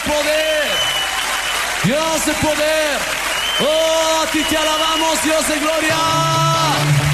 poder. Dios de poder. Oh, a ti te alabamos, Dios de gloria.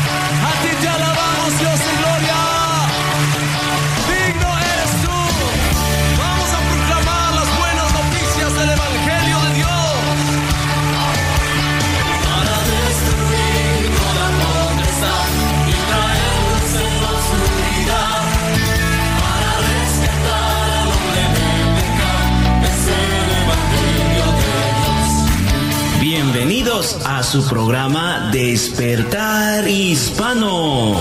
A su programa Despertar Hispano.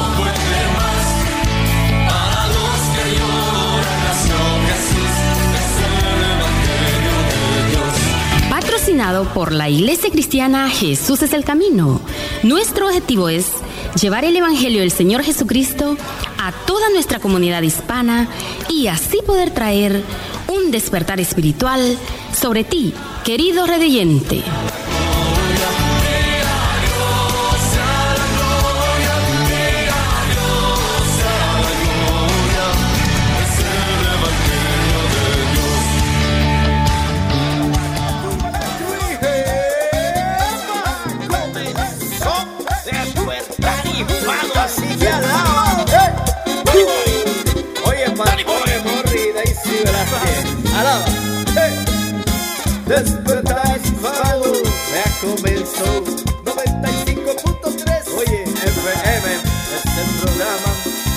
Patrocinado por la Iglesia Cristiana Jesús es el Camino. Nuestro objetivo es llevar el Evangelio del Señor Jesucristo a toda nuestra comunidad hispana y así poder traer un despertar espiritual sobre ti, querido redeyente. Despertar hispano ya comenzó. 95.3 Oye, FM es el programa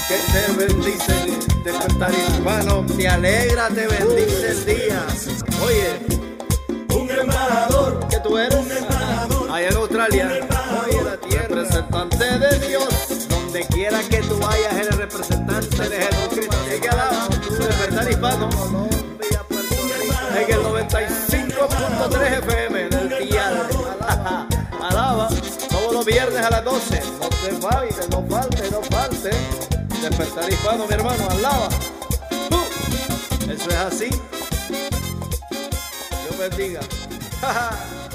que te bendice Despertar hispano te alegra, te bendice el día. Oye, un embajador. Que tú eres un embajador. Allá en Australia. Oye, la tierra. Representante de Dios. Donde quiera que tú vayas eres representante de Jesucristo. Que alaba Despertar hispano en el 95.3 FM del dial. Alaba, todos los viernes a las 12. No te falte, no falte, no falte. Despertar hispano, mi hermano, alaba. Eso es así. Dios bendiga.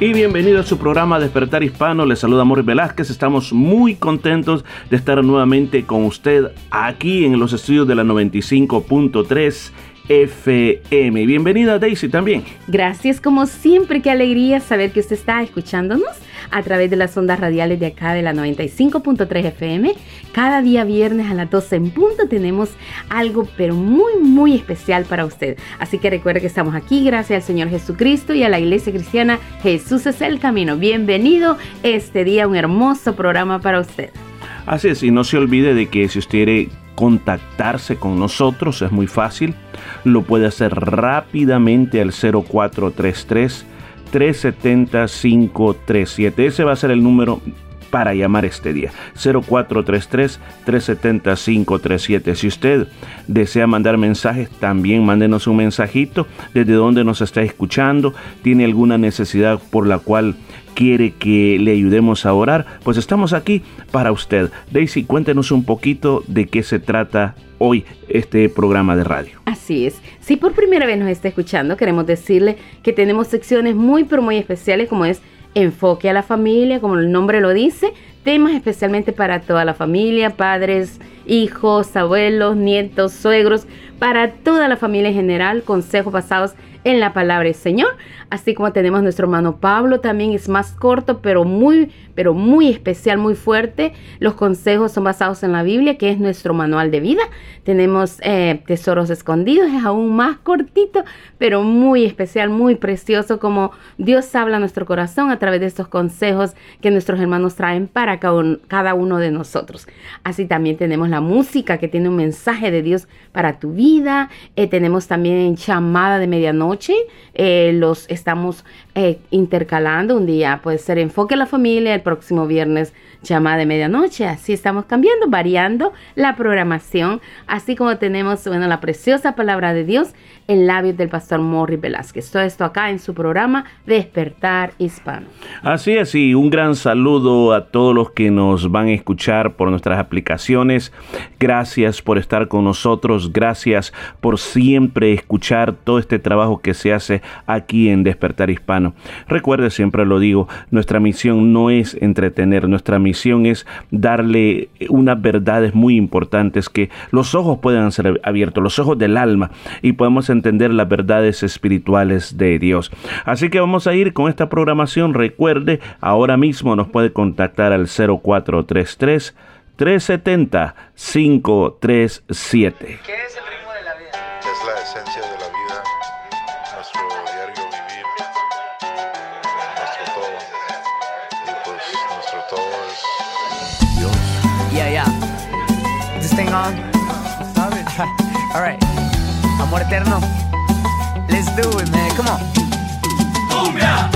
y bienvenido a su programa Despertar Hispano. Les saluda Morris Velázquez. Estamos muy contentos de estar nuevamente con usted aquí en los estudios de la 95.3 FM. Bienvenida Daisy también. Gracias como siempre, qué alegría saber que usted está escuchándonos a través de las ondas radiales de acá de la 95.3 FM. Cada día viernes a las 12 en punto tenemos algo pero muy muy especial para usted. Así que recuerde que estamos aquí gracias al Señor Jesucristo y a la Iglesia Cristiana Jesús es el camino. Bienvenido este día, un hermoso programa para usted. Así es, y no se olvide de que si usted quiere contactarse con nosotros es muy fácil. Lo puede hacer rápidamente al 0433 370 537. Ese va a ser el número para llamar este día. 0433-370-537. Si usted desea mandar mensajes, también mándenos un mensajito desde donde nos está escuchando. Tiene alguna necesidad por la cual quiere que le ayudemos a orar, pues estamos aquí para usted. Daisy, cuéntenos un poquito de qué se trata hoy este programa de radio. Así es. Si por primera vez nos está escuchando, queremos decirle que tenemos secciones muy pero muy especiales como es enfoque a la familia, como el nombre lo dice, temas especialmente para toda la familia, padres, hijos, abuelos, nietos, suegros, para toda la familia en general, consejos basados en la palabra del Señor. Así como tenemos nuestro hermano Pablo, también es más corto, pero muy, pero muy especial, muy fuerte. Los consejos son basados en la Biblia, que es nuestro manual de vida. Tenemos eh, tesoros escondidos, es aún más cortito, pero muy especial, muy precioso, como Dios habla a nuestro corazón a través de estos consejos que nuestros hermanos traen para cada uno de nosotros. Así también tenemos la música que tiene un mensaje de Dios para tu vida. Eh, tenemos también llamada de medianoche. Eh, los estamos eh, intercalando. Un día puede ser enfoque a la familia, el próximo viernes llamada de medianoche. Así estamos cambiando, variando la programación, así como tenemos bueno, la preciosa palabra de Dios en labios del pastor Morri Velázquez. Todo esto acá en su programa Despertar Hispano. Así es, un gran saludo a todos los que nos van a escuchar por nuestras aplicaciones. Gracias por estar con nosotros, gracias por siempre escuchar todo este trabajo que se hace aquí en Despertar Hispano. Recuerde, siempre lo digo, nuestra misión no es entretener, nuestra misión es darle unas verdades muy importantes que los ojos puedan ser abiertos, los ojos del alma y podemos entender las verdades espirituales de Dios. Así que vamos a ir con esta programación. Recuerde, ahora mismo nos puede contactar al 0433 370 537. ¿Qué es eterno. Let's do it, man. Come on. todo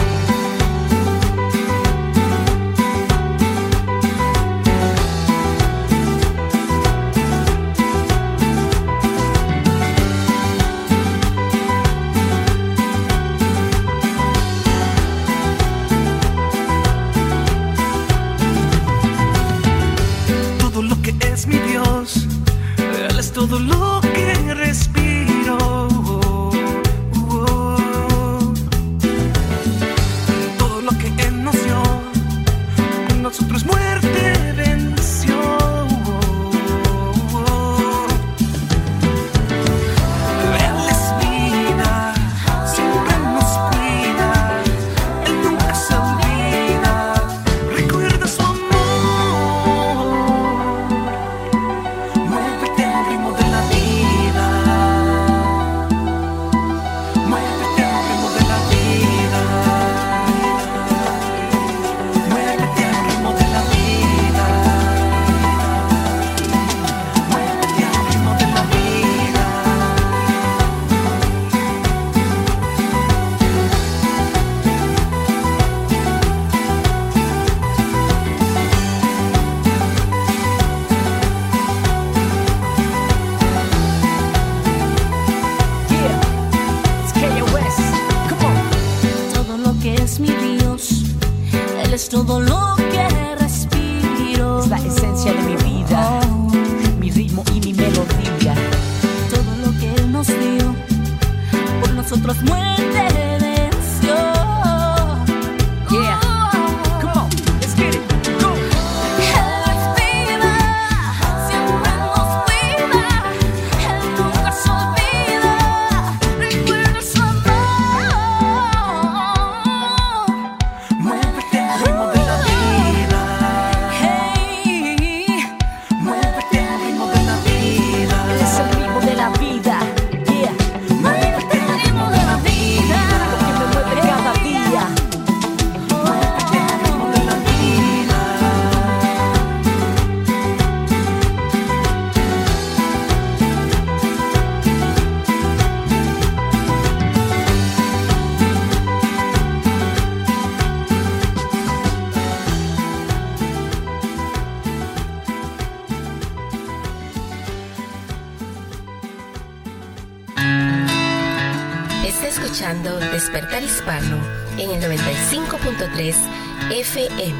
FM,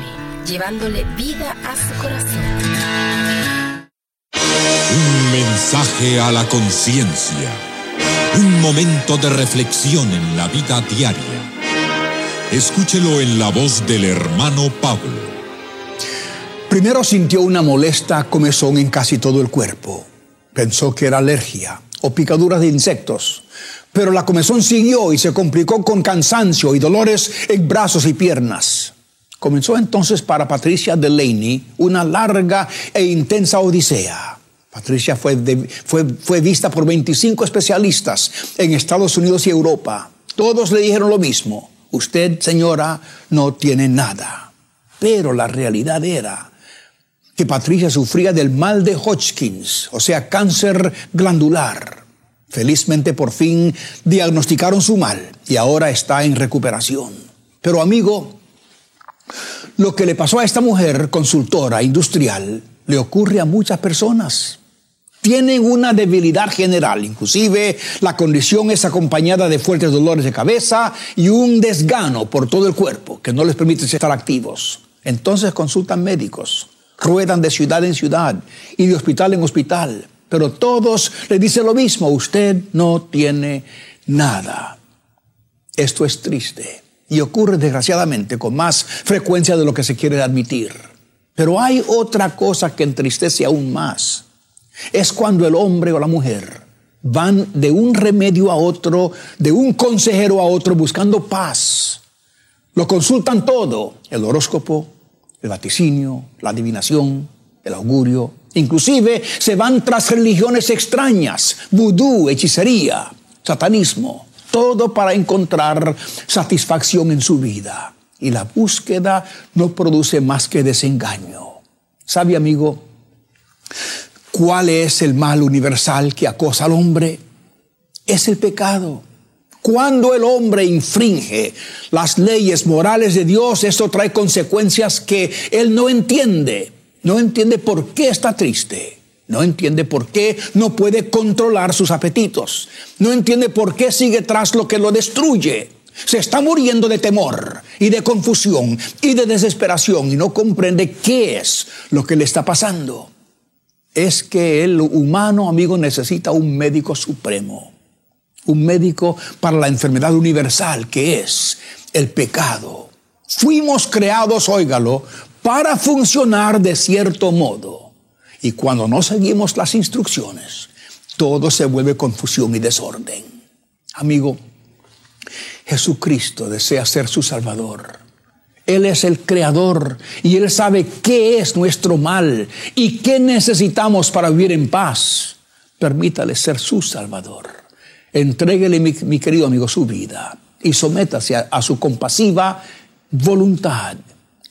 llevándole vida a su corazón. Un mensaje a la conciencia. Un momento de reflexión en la vida diaria. Escúchelo en la voz del hermano Pablo. Primero sintió una molesta comezón en casi todo el cuerpo. Pensó que era alergia o picaduras de insectos. Pero la comezón siguió y se complicó con cansancio y dolores en brazos y piernas. Comenzó entonces para Patricia Delaney una larga e intensa odisea. Patricia fue, fue, fue vista por 25 especialistas en Estados Unidos y Europa. Todos le dijeron lo mismo. Usted, señora, no tiene nada. Pero la realidad era que Patricia sufría del mal de Hodgkins, o sea, cáncer glandular. Felizmente por fin diagnosticaron su mal y ahora está en recuperación. Pero amigo, lo que le pasó a esta mujer consultora industrial le ocurre a muchas personas. Tienen una debilidad general, inclusive la condición es acompañada de fuertes dolores de cabeza y un desgano por todo el cuerpo que no les permite estar activos. Entonces consultan médicos, ruedan de ciudad en ciudad y de hospital en hospital, pero todos le dicen lo mismo, usted no tiene nada. Esto es triste y ocurre desgraciadamente con más frecuencia de lo que se quiere admitir. Pero hay otra cosa que entristece aún más. Es cuando el hombre o la mujer van de un remedio a otro, de un consejero a otro buscando paz. Lo consultan todo, el horóscopo, el vaticinio, la adivinación, el augurio. Inclusive se van tras religiones extrañas, vudú, hechicería, satanismo, todo para encontrar satisfacción en su vida. Y la búsqueda no produce más que desengaño. ¿Sabe, amigo? ¿Cuál es el mal universal que acosa al hombre? Es el pecado. Cuando el hombre infringe las leyes morales de Dios, esto trae consecuencias que él no entiende. No entiende por qué está triste. No entiende por qué no puede controlar sus apetitos. No entiende por qué sigue tras lo que lo destruye. Se está muriendo de temor y de confusión y de desesperación y no comprende qué es lo que le está pasando. Es que el humano, amigo, necesita un médico supremo. Un médico para la enfermedad universal que es el pecado. Fuimos creados, óigalo, para funcionar de cierto modo. Y cuando no seguimos las instrucciones, todo se vuelve confusión y desorden. Amigo, Jesucristo desea ser su Salvador. Él es el creador y Él sabe qué es nuestro mal y qué necesitamos para vivir en paz. Permítale ser su Salvador. Entréguele, mi, querido amigo, su vida y sométase a su compasiva voluntad.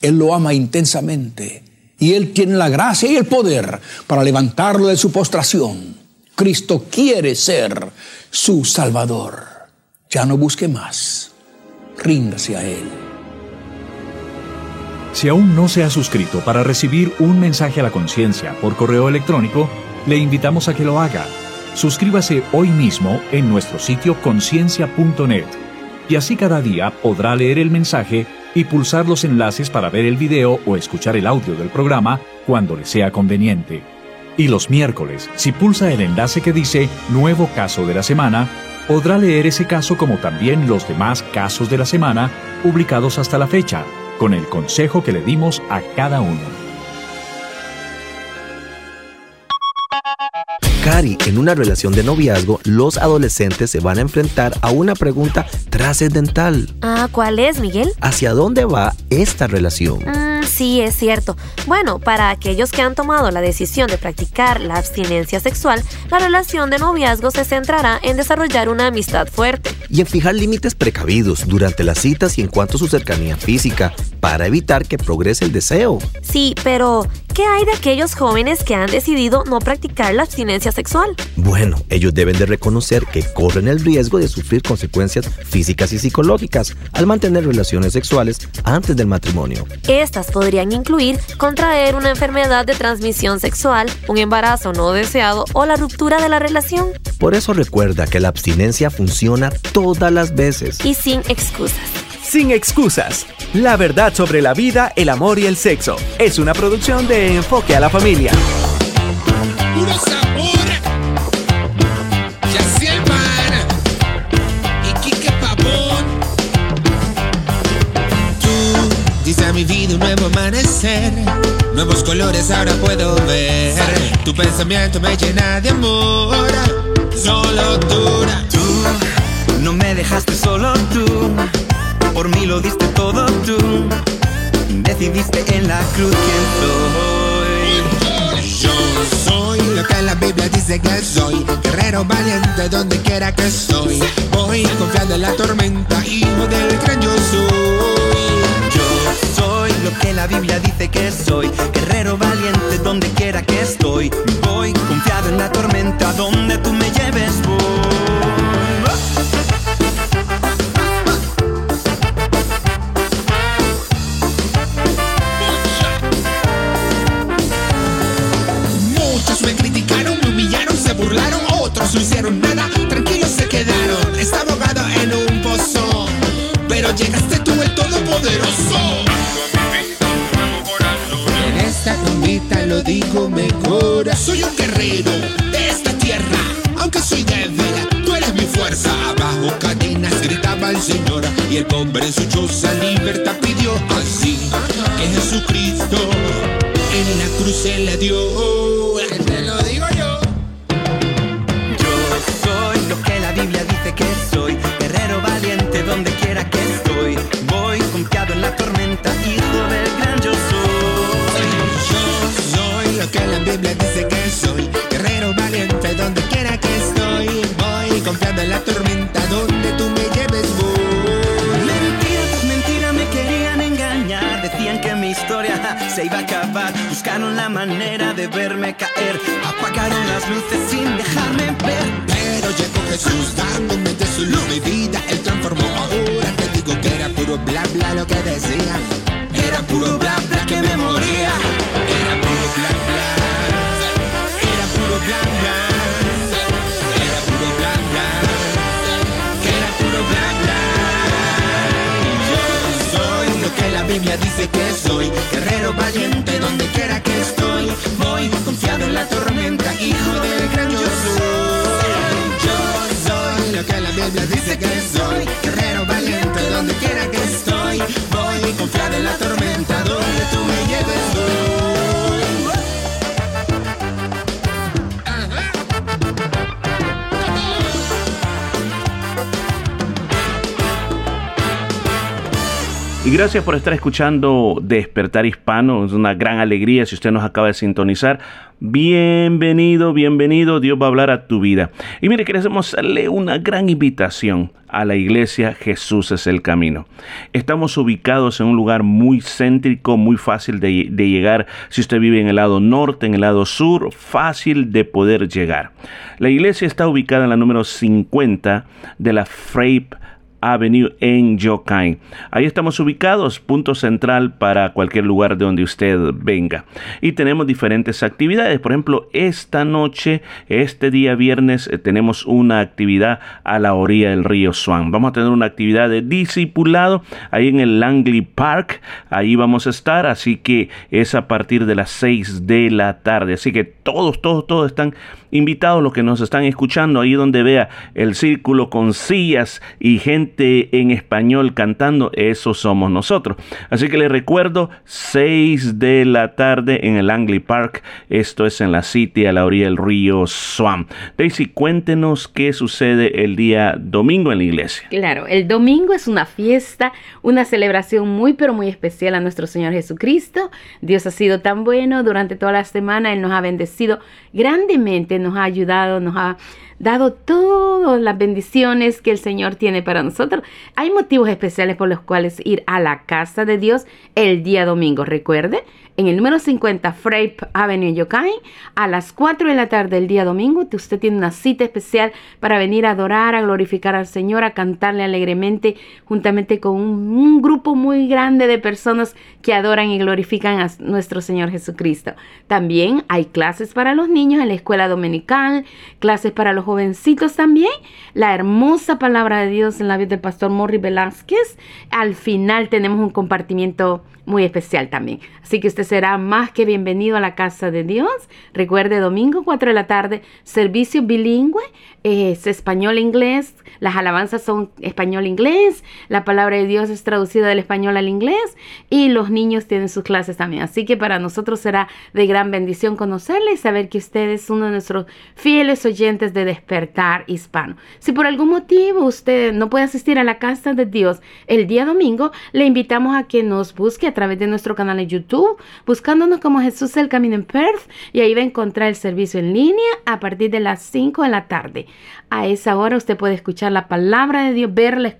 Él lo ama intensamente y Él tiene la gracia y el poder para levantarlo de su postración. Cristo quiere ser su Salvador. Ya no busque más. Ríndase a Él. Si aún no se ha suscrito para recibir un mensaje a la conciencia por correo electrónico, le invitamos a que lo haga. Suscríbase hoy mismo en nuestro sitio conciencia.net y así cada día podrá leer el mensaje y pulsar los enlaces para ver el video o escuchar el audio del programa cuando le sea conveniente. Y los miércoles, si pulsa el enlace que dice Nuevo Caso de la Semana, podrá leer ese caso como también los demás casos de la semana publicados hasta la fecha, con el consejo que le dimos a cada uno. Cari, en una relación de noviazgo, los adolescentes se van a enfrentar a una pregunta trascendental. Ah, ¿cuál es, Miguel? ¿Hacia dónde va esta relación? Mm, sí, es cierto. Bueno, para aquellos que han tomado la decisión de practicar la abstinencia sexual, la relación de noviazgo se centrará en desarrollar una amistad fuerte. Y en fijar límites precavidos durante las citas y en cuanto a su cercanía física, para evitar que progrese el deseo. Sí, pero ¿qué hay de aquellos jóvenes que han decidido no practicar la abstinencia sexual? Bueno, ellos deben de reconocer que corren el riesgo de sufrir consecuencias físicas y psicológicas al mantener relaciones sexuales antes del matrimonio. Estas podrían incluir contraer una enfermedad de transmisión sexual, un embarazo no deseado o la ruptura de la relación. Por eso recuerda que la abstinencia funciona todas las veces. Y sin excusas. Sin excusas. La verdad sobre la vida, el amor y el sexo. Es una producción de Enfoque a la Familia. Nuevo amanecer. Nuevos colores ahora puedo ver. Tu pensamiento me llena de amor. Solo dura. Tú no me dejaste solo tú. Por mí lo diste todo tú. Decidiste en la cruz quién soy. Yo soy lo que la Biblia dice que soy. Guerrero valiente donde quiera que estoy. Voy confiando en la tormenta, hijo del gran yo soy. Soy lo que la Biblia dice que soy. Guerrero valiente donde quiera que estoy. Voy confiado en la tormenta donde tú me lleves. Voy. Muchos y el pobre su choza libertad pidió así que Jesucristo en la cruz se le dio. Buscaron la manera de verme caer, apagaron las luces sin dejarme ver. Pero llegó Jesús dándome de su luz mi vida, él transformó. Ahora te digo que era puro bla bla lo que decía. Era puro bla bla que me moría. Biblia dice que soy. Guerrero valiente donde quiera que estoy. Voy confiado en la tormenta, hijo del gran yo soy. Yo soy lo que la Biblia dice que soy. Guerrero valiente donde quiera que estoy. Voy confiado en la tormenta donde tú me lleves. voy. Y gracias por estar escuchando Despertar Hispano. Es una gran alegría si usted nos acaba de sintonizar. Bienvenido, bienvenido. Dios va a hablar a tu vida. Y mire, queremos hacerle una gran invitación a la iglesia Jesús es el camino. Estamos ubicados en un lugar muy céntrico, muy fácil de, llegar. Si usted vive en el lado norte, en el lado sur, fácil de poder llegar. La iglesia está ubicada en la número 50 de la Frape Avenue en Yokain. Ahí estamos ubicados, punto central para cualquier lugar de donde usted venga. Y tenemos diferentes actividades. Por ejemplo, esta noche, este día viernes, eh, tenemos una actividad a la orilla del río Swan. Vamos a tener una actividad de discipulado ahí en el Langley Park. Ahí vamos a estar, así que es a partir de las 6 de la tarde. Así que todos, todos, todos están invitados los que nos están escuchando ahí donde vea el círculo con sillas y gente en español cantando, eso somos nosotros. Así que les recuerdo, 6 de la tarde en el Langley Park, esto es en la City a la orilla del río Swan. Daisy, cuéntenos qué sucede el día domingo en la iglesia. Claro, el domingo es una fiesta, una celebración muy pero muy especial a nuestro Señor Jesucristo. Dios ha sido tan bueno durante toda la semana, Él nos ha bendecido grandemente, nos ha ayudado, nos ha dado todas las bendiciones que el Señor tiene para nosotros. Hay motivos especiales por los cuales ir a la casa de Dios el día domingo. Recuerde, en el número 50 Frape Avenue, Yokain, a las 4 de la tarde el día domingo, usted tiene una cita especial para venir a adorar, a glorificar al Señor, a cantarle alegremente, juntamente con un, un grupo muy grande de personas que adoran y glorifican a nuestro Señor Jesucristo. También hay clases para los niños en la escuela dominical, clases para los jovencitos también, la hermosa palabra de Dios en la vida del pastor Morri Velázquez. Al final tenemos un compartimiento muy especial también. Así que usted será más que bienvenido a la casa de Dios. Recuerde, domingo 4 de la tarde, servicio bilingüe, es español-inglés, las alabanzas son español-inglés, la palabra de Dios es traducida del español al inglés y los niños tienen sus clases también. Así que para nosotros será de gran bendición conocerle y saber que usted es uno de nuestros fieles oyentes de despertar hispano. Si por algún motivo usted no puede asistir a la casa de Dios el día domingo, le invitamos a que nos busque a través de nuestro canal de YouTube, buscándonos como Jesús el Camino en Perth y ahí va a encontrar el servicio en línea a partir de las 5 de la tarde. A esa hora usted puede escuchar la palabra de Dios, verla,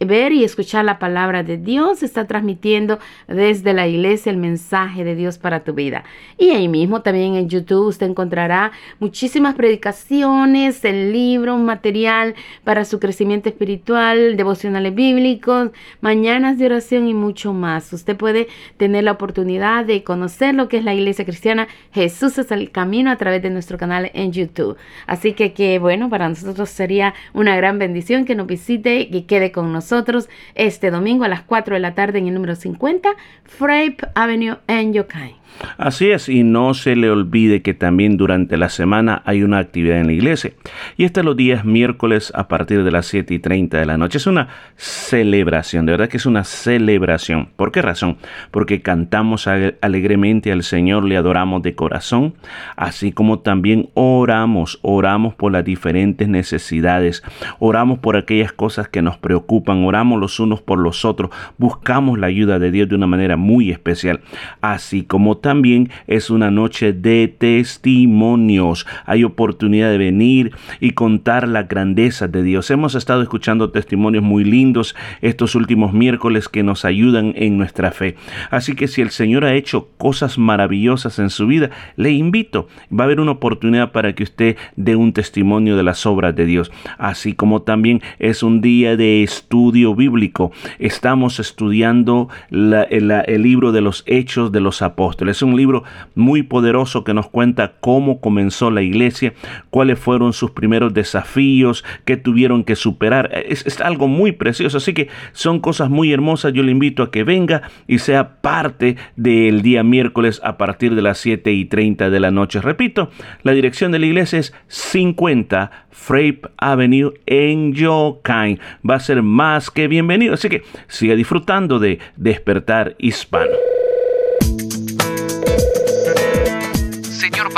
ver y escuchar la palabra de Dios. Está transmitiendo desde la iglesia el mensaje de Dios para tu vida. Y ahí mismo también en YouTube usted encontrará muchísimas predicaciones, el libro, material para su crecimiento espiritual, devocionales bíblicos, mañanas de oración y mucho más. Usted puede tener la oportunidad de conocer lo que es la iglesia cristiana. Jesús es el camino a través de nuestro canal en YouTube. Así que, que bueno, para nosotros sería una gran bendición que nos visite y quede con nosotros este domingo a las 4 de la tarde en el número 50 Frape Avenue en Yokai. Así es, y no se le olvide que también durante la semana hay una actividad en la iglesia. Y este es los días miércoles a partir de las 7 y 30 de la noche. Es una celebración, de verdad que es una celebración. ¿Por qué razón? Porque cantamos alegremente al Señor, le adoramos de corazón, así como también oramos, oramos por las diferentes necesidades, oramos por aquellas cosas que nos preocupan, oramos los unos por los otros, buscamos la ayuda de Dios de una manera muy especial, así como también es una noche de testimonios. Hay oportunidad de venir y contar la grandeza de Dios. Hemos estado escuchando testimonios muy lindos estos últimos miércoles que nos ayudan en nuestra fe. Así que si el Señor ha hecho cosas maravillosas en su vida, le invito. Va a haber una oportunidad para que usted dé un testimonio de las obras de Dios. Así como también es un día de estudio bíblico. Estamos estudiando el libro de los Hechos de los Apóstoles. Es un libro muy poderoso que nos cuenta cómo comenzó la iglesia, cuáles fueron sus primeros desafíos que tuvieron que superar. Es, es algo muy precioso. Así que son cosas muy hermosas. Yo le invito a que venga y sea parte del día miércoles a partir de las 7 y 30 de la noche. Repito, la dirección de la iglesia es 50 Frape Avenue en Yokain. Va a ser más que bienvenido. Así que siga disfrutando de Despertar Hispano.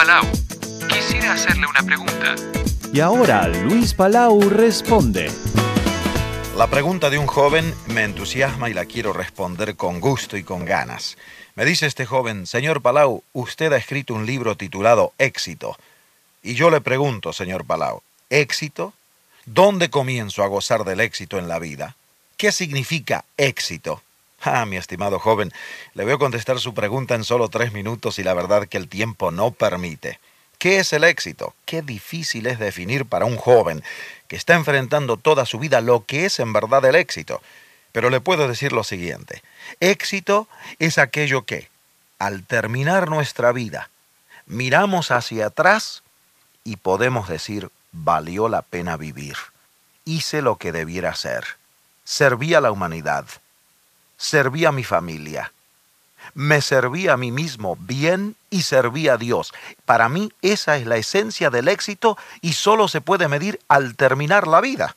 Palau, quisiera hacerle una pregunta. Y ahora Luis Palau responde. La pregunta de un joven me entusiasma y la quiero responder con gusto y con ganas. Me dice este joven, señor Palau, usted ha escrito un libro titulado Éxito. Y yo le pregunto, señor Palau, ¿éxito? ¿Dónde comienzo a gozar del éxito en la vida? ¿Qué significa éxito? Ah, mi estimado joven, le voy a contestar su pregunta en solo tres minutos y la verdad que el tiempo no permite. ¿Qué es el éxito? Qué difícil es definir para un joven que está enfrentando toda su vida lo que es en verdad el éxito. Pero le puedo decir lo siguiente. Éxito es aquello que, al terminar nuestra vida, miramos hacia atrás y podemos decir, valió la pena vivir. Hice lo que debiera hacer. Serví a la humanidad. Serví a mi familia me serví a mí mismo bien y serví a Dios. Para mí esa es la esencia del éxito y solo se puede medir al terminar la vida.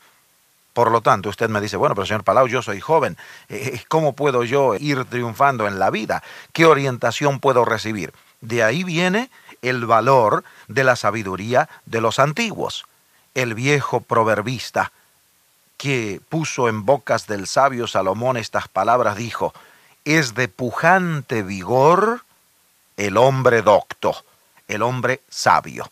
Por lo tanto, usted me dice, bueno, pero señor Palau, yo soy joven, eh, eh, ¿cómo puedo yo ir triunfando en la vida? ¿Qué orientación puedo recibir? De ahí viene el valor de la sabiduría de los antiguos. El viejo proverbista que puso en bocas del sabio Salomón estas palabras dijo, es de pujante vigor el hombre docto, el hombre sabio.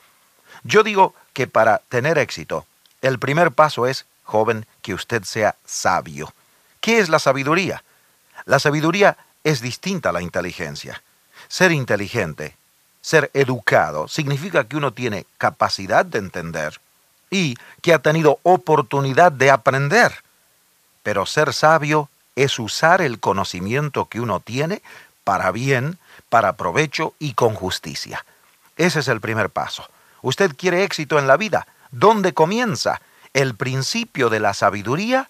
Yo digo que para tener éxito, el primer paso es, joven, que usted sea sabio. ¿Qué es la sabiduría? La sabiduría es distinta a la inteligencia. Ser inteligente, ser educado, significa que uno tiene capacidad de entender y que ha tenido oportunidad de aprender. Pero ser sabio es usar el conocimiento que uno tiene para bien, para provecho y con justicia. Ese es el primer paso. Usted quiere éxito en la vida. ¿Dónde comienza? El principio de la sabiduría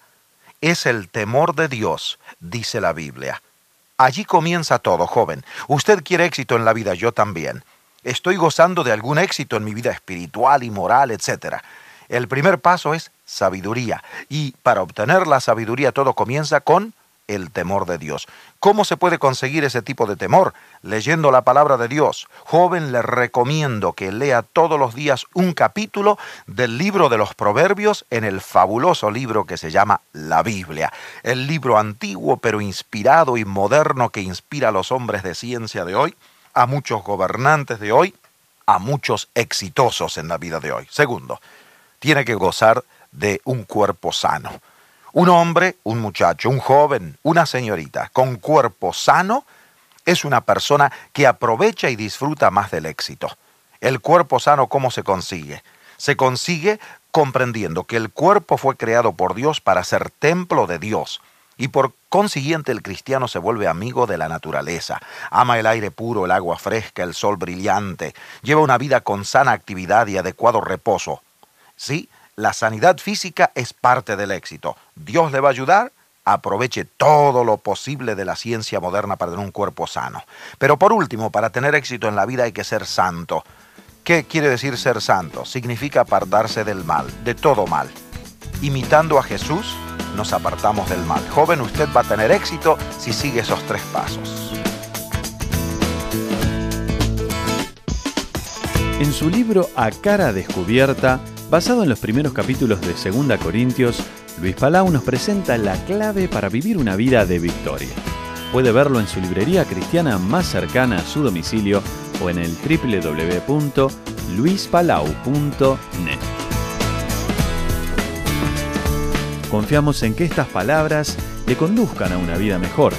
es el temor de Dios, dice la Biblia. Allí comienza todo, joven. Usted quiere éxito en la vida, yo también. Estoy gozando de algún éxito en mi vida espiritual y moral, etc. El primer paso es sabiduría. Y para obtener la sabiduría todo comienza con el temor de Dios. ¿Cómo se puede conseguir ese tipo de temor? Leyendo la palabra de Dios. Joven, le recomiendo que lea todos los días un capítulo del libro de los Proverbios en el fabuloso libro que se llama la Biblia. El libro antiguo pero inspirado y moderno que inspira a los hombres de ciencia de hoy, a muchos gobernantes de hoy, a muchos exitosos en la vida de hoy. Segundo, tiene que gozar de un cuerpo sano. Un hombre, un muchacho, un joven, una señorita con cuerpo sano es una persona que aprovecha y disfruta más del éxito. El cuerpo sano, ¿cómo se consigue? Se consigue comprendiendo que el cuerpo fue creado por Dios para ser templo de Dios. Y por consiguiente el cristiano se vuelve amigo de la naturaleza, ama el aire puro, el agua fresca, el sol brillante, lleva una vida con sana actividad y adecuado reposo. Sí, la sanidad física es parte del éxito. Dios le va a ayudar aproveche todo lo posible de la ciencia moderna para tener un cuerpo sano. Pero por último, para tener éxito en la vida hay que ser santo. ¿Qué quiere decir ser santo? Significa apartarse del mal, de todo mal. Imitando a Jesús, nos apartamos del mal. Joven, usted va a tener éxito si sigue esos tres pasos. En su libro A cara descubierta, basado en los primeros capítulos de 2 Corintios, Luis Palau nos presenta la clave para vivir una vida de victoria. Puede verlo en su librería cristiana más cercana a su domicilio o en el www.luispalau.net. Confiamos en que estas palabras le conduzcan a una vida mejor.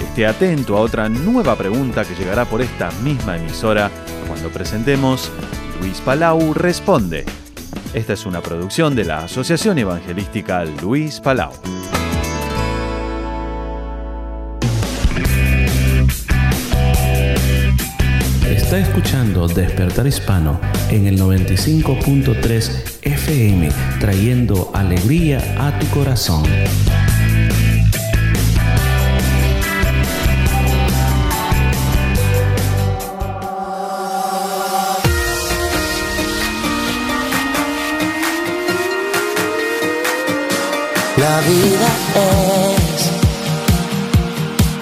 Esté atento a otra nueva pregunta que llegará por esta misma emisora cuando presentemos Luis Palau Responde. Esta es una producción de la Asociación Evangelística Luis Palau. Está escuchando Despertar Hispano en el 95.3 FM, trayendo alegría a tu corazón. La vida es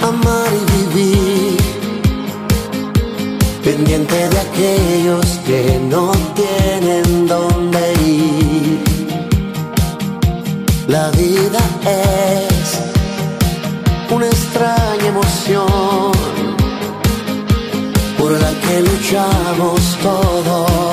amar y vivir, pendiente de aquellos que no tienen dónde ir. La vida es una extraña emoción por la que luchamos todos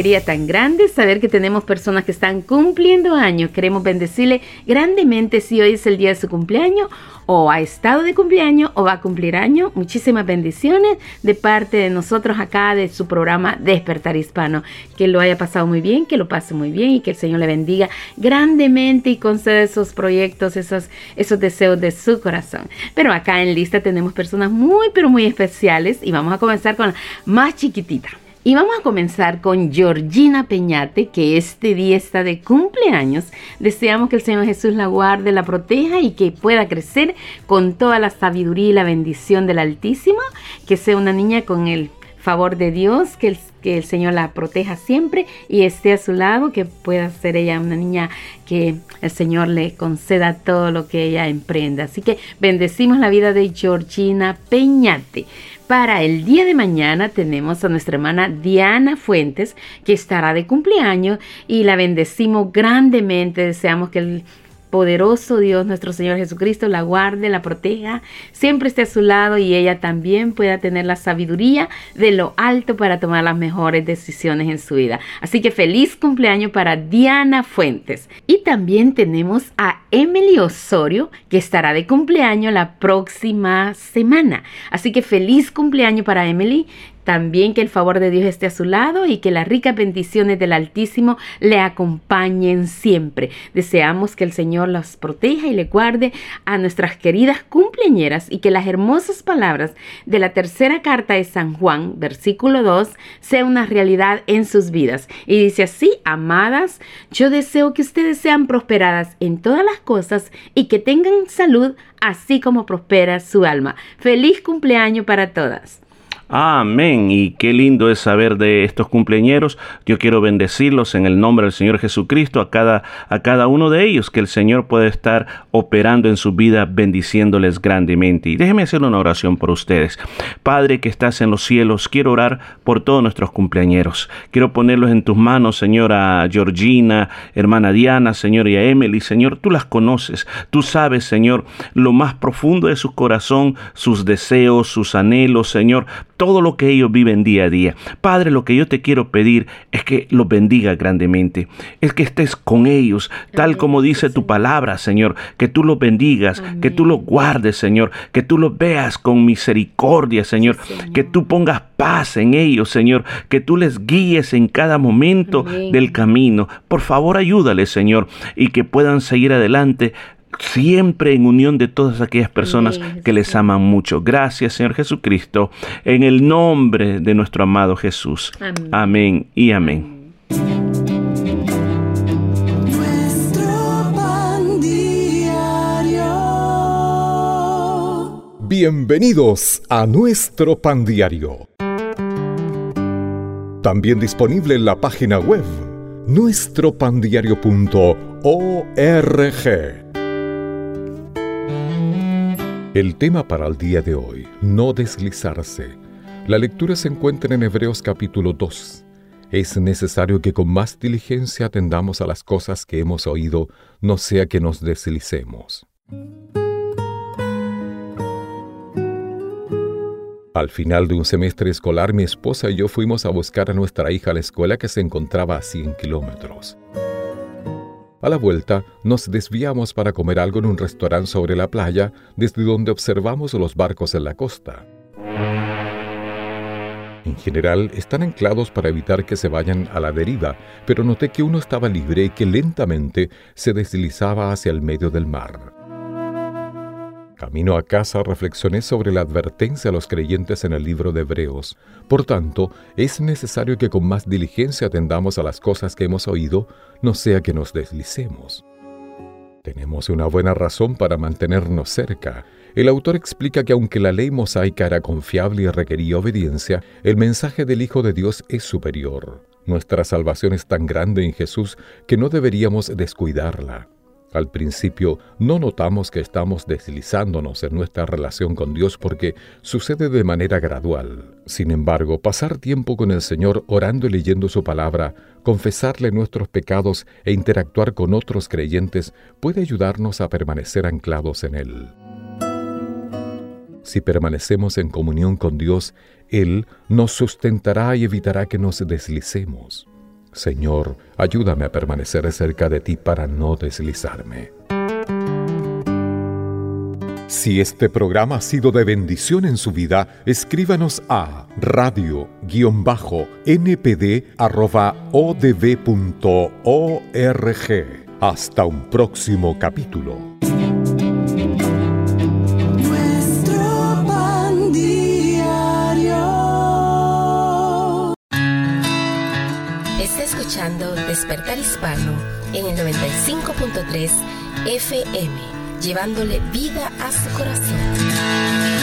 alegría tan grande saber que tenemos personas que están cumpliendo años. Queremos bendecirle grandemente si hoy es el día de su cumpleaños o ha estado de cumpleaños o va a cumplir año. Muchísimas bendiciones de parte de nosotros acá de su programa Despertar Hispano. Que lo haya pasado muy bien, que lo pase muy bien y que el Señor le bendiga grandemente y conceda esos proyectos, esos, esos deseos de su corazón. Pero acá en lista tenemos personas muy, pero muy especiales y vamos a comenzar con la más chiquitita. Y vamos a comenzar con Georgina Peñate, que este día está de cumpleaños. Deseamos que el Señor Jesús la guarde, la proteja y que pueda crecer con toda la sabiduría y la bendición del Altísimo. Que sea una niña con el favor de Dios, que el, Señor la proteja siempre y esté a su lado, que pueda ser ella una niña que el Señor le conceda todo lo que ella emprenda. Así que bendecimos la vida de Georgina Peñate. Para el día de mañana tenemos a nuestra hermana Diana Fuentes, que estará de cumpleaños y la bendecimos grandemente. Deseamos que el poderoso Dios, nuestro Señor Jesucristo, la guarde, la proteja, siempre esté a su lado y ella también pueda tener la sabiduría de lo alto para tomar las mejores decisiones en su vida. Así que feliz cumpleaños para Diana Fuentes. Y también tenemos a Emily Osorio, que estará de cumpleaños la próxima semana. Así que feliz cumpleaños para Emily. También que el favor de Dios esté a su lado y que las ricas bendiciones del Altísimo le acompañen siempre. Deseamos que el Señor las proteja y le guarde a nuestras queridas cumpleañeras y que las hermosas palabras de la tercera carta de San Juan, versículo 2, sea una realidad en sus vidas. Y dice así, amadas, yo deseo que ustedes sean prosperadas en todas las cosas y que tengan salud así como prospera su alma. Feliz cumpleaños para todas. Amén. Y qué lindo es saber de estos cumpleañeros. Yo quiero bendecirlos en el nombre del Señor Jesucristo a cada, a cada uno de ellos, que el Señor puede estar operando en su vida, bendiciéndoles grandemente. Y déjeme hacer una oración por ustedes. Padre que estás en los cielos, quiero orar por todos nuestros cumpleañeros. Quiero ponerlos en tus manos, señora Georgina, hermana Diana, Señor, y a Emily. Señor, tú las conoces. Tú sabes, Señor, lo más profundo de su corazón, sus deseos, sus anhelos, Señor todo lo que ellos viven día a día. Padre, lo que yo te quiero pedir es que los bendiga grandemente, es que estés con ellos, tal como dice tu palabra, Señor, que tú los bendigas, que tú los guardes, Señor, que tú los veas con misericordia, Señor, que tú pongas paz en ellos, Señor, que tú les guíes en cada momento del camino. Por favor, ayúdales, Señor, y que puedan seguir adelante siempre en unión de todas aquellas personas que les aman mucho. Gracias, Señor Jesucristo, en el nombre de nuestro amado Jesús. Amén, amén y amén. Bienvenidos a nuestro pan diario. También disponible en la página web nuestropandiario.org. El tema para el día de hoy, no deslizarse. La lectura se encuentra en Hebreos capítulo 2. Es necesario que con más diligencia atendamos a las cosas que hemos oído, no sea que nos deslicemos. Al final de un semestre escolar, mi esposa y yo fuimos a buscar a nuestra hija a la escuela que se encontraba a 100 kilómetros. A la vuelta, nos desviamos para comer algo en un restaurante sobre la playa, desde donde observamos los barcos en la costa. En general, están anclados para evitar que se vayan a la deriva, pero noté que uno estaba libre y que lentamente se deslizaba hacia el medio del mar. Camino a casa reflexioné sobre la advertencia a los creyentes en el libro de Hebreos. Por tanto, es necesario que con más diligencia atendamos a las cosas que hemos oído, no sea que nos deslicemos. Tenemos una buena razón para mantenernos cerca. El autor explica que aunque la ley mosaica era confiable y requería obediencia, el mensaje del Hijo de Dios es superior. Nuestra salvación es tan grande en Jesús que no deberíamos descuidarla. Al principio no notamos que estamos deslizándonos en nuestra relación con Dios porque sucede de manera gradual. Sin embargo, pasar tiempo con el Señor orando y leyendo su palabra, confesarle nuestros pecados e interactuar con otros creyentes puede ayudarnos a permanecer anclados en Él. Si permanecemos en comunión con Dios, Él nos sustentará y evitará que nos deslicemos. Señor, ayúdame a permanecer cerca de ti para no deslizarme. Si este programa ha sido de bendición en su vida, escríbanos a radio-npd.odb.org. Hasta un próximo capítulo. Despertar Hispano en el 95.3 FM, llevándole vida a su corazón.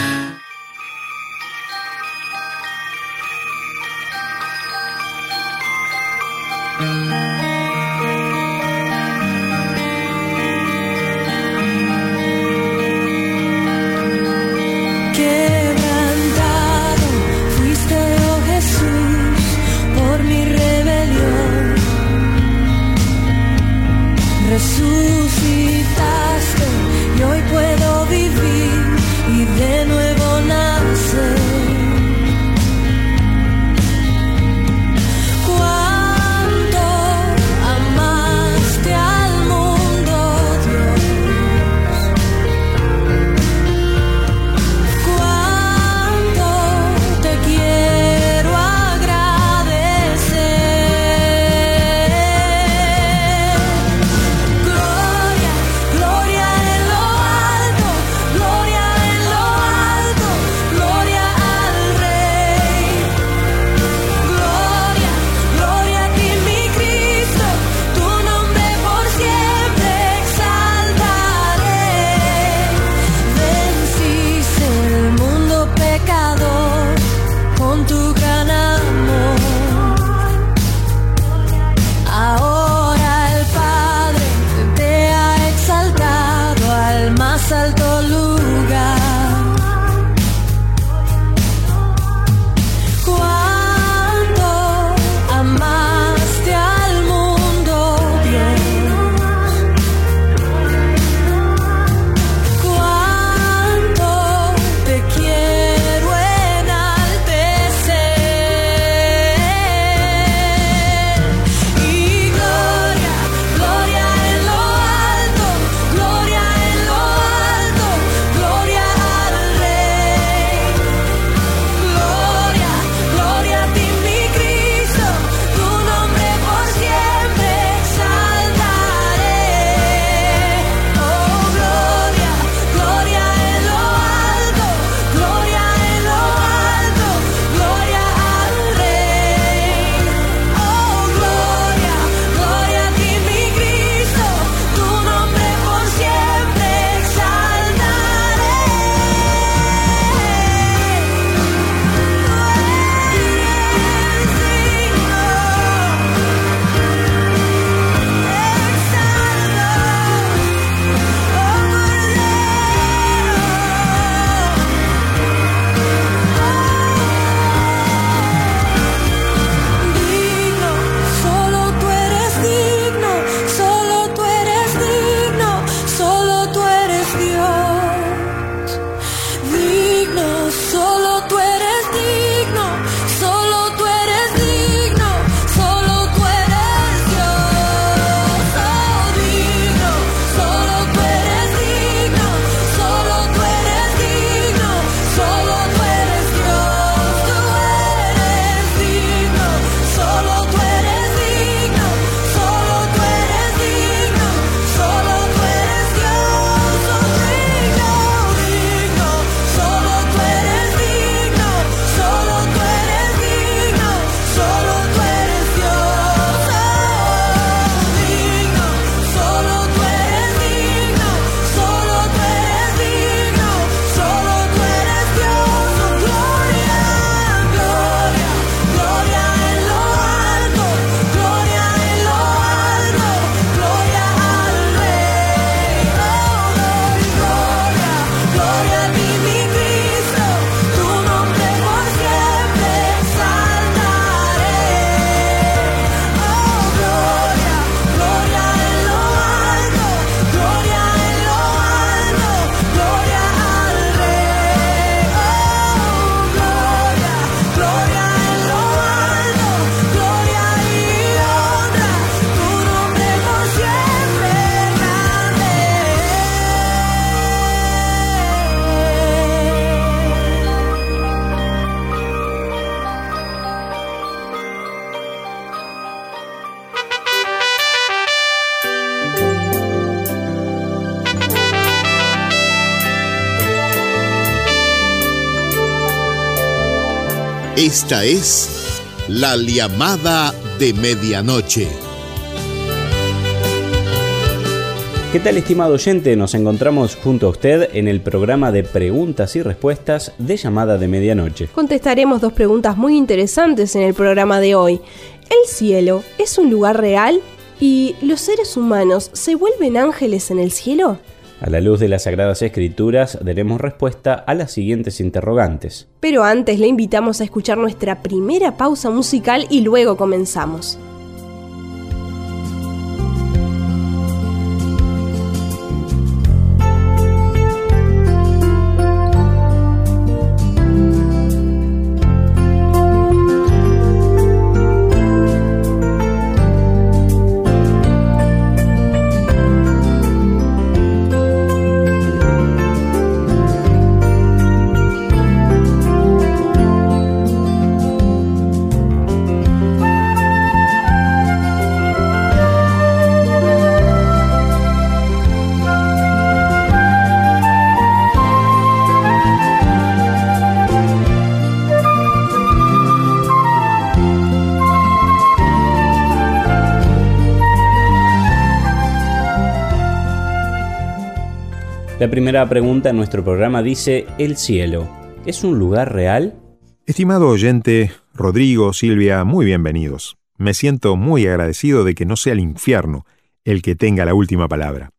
Esta es la llamada de medianoche. ¿Qué tal estimado oyente? Nos encontramos junto a usted en el programa de preguntas y respuestas de llamada de medianoche. Contestaremos dos preguntas muy interesantes en el programa de hoy. ¿El cielo es un lugar real? ¿Y los seres humanos se vuelven ángeles en el cielo? A la luz de las Sagradas Escrituras daremos respuesta a las siguientes interrogantes. Pero antes le invitamos a escuchar nuestra primera pausa musical y luego comenzamos. Primera pregunta en nuestro programa dice, ¿el cielo es un lugar real? Estimado oyente, Rodrigo, Silvia, muy bienvenidos. Me siento muy agradecido de que no sea el infierno el que tenga la última palabra,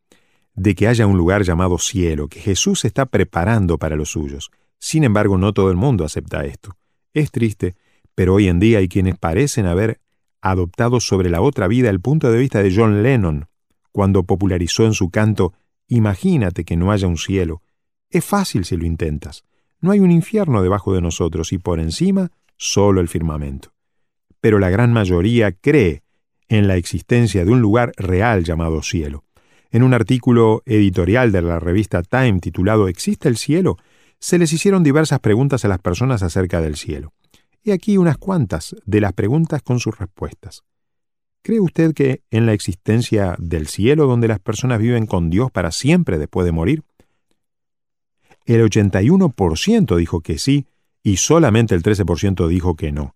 de que haya un lugar llamado cielo, que Jesús está preparando para los suyos. Sin embargo, no todo el mundo acepta esto. Es triste, pero hoy en día hay quienes parecen haber adoptado sobre la otra vida el punto de vista de John Lennon, cuando popularizó en su canto Imagínate que no haya un cielo. Es fácil si lo intentas. No hay un infierno debajo de nosotros y por encima solo el firmamento. Pero la gran mayoría cree en la existencia de un lugar real llamado cielo. En un artículo editorial de la revista Time titulado ¿Existe el cielo? se les hicieron diversas preguntas a las personas acerca del cielo. Y aquí unas cuantas de las preguntas con sus respuestas. ¿Cree usted que en la existencia del cielo donde las personas viven con Dios para siempre después de morir? El 81% dijo que sí y solamente el 13% dijo que no.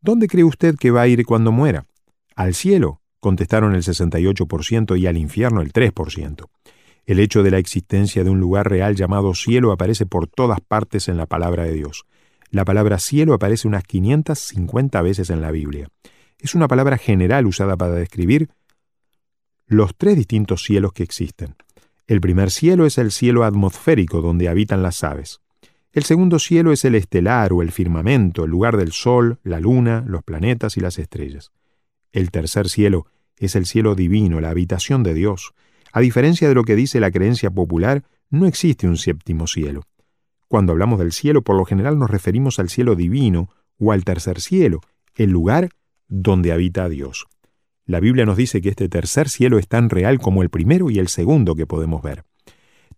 ¿Dónde cree usted que va a ir cuando muera? Al cielo, contestaron el 68% y al infierno el 3%. El hecho de la existencia de un lugar real llamado cielo aparece por todas partes en la palabra de Dios. La palabra cielo aparece unas 550 veces en la Biblia es una palabra general usada para describir los tres distintos cielos que existen. El primer cielo es el cielo atmosférico donde habitan las aves. El segundo cielo es el estelar o el firmamento, el lugar del sol, la luna, los planetas y las estrellas. El tercer cielo es el cielo divino, la habitación de Dios. A diferencia de lo que dice la creencia popular, no existe un séptimo cielo. Cuando hablamos del cielo, por lo general nos referimos al cielo divino o al tercer cielo, el lugar donde habita Dios. La Biblia nos dice que este tercer cielo es tan real como el primero y el segundo que podemos ver.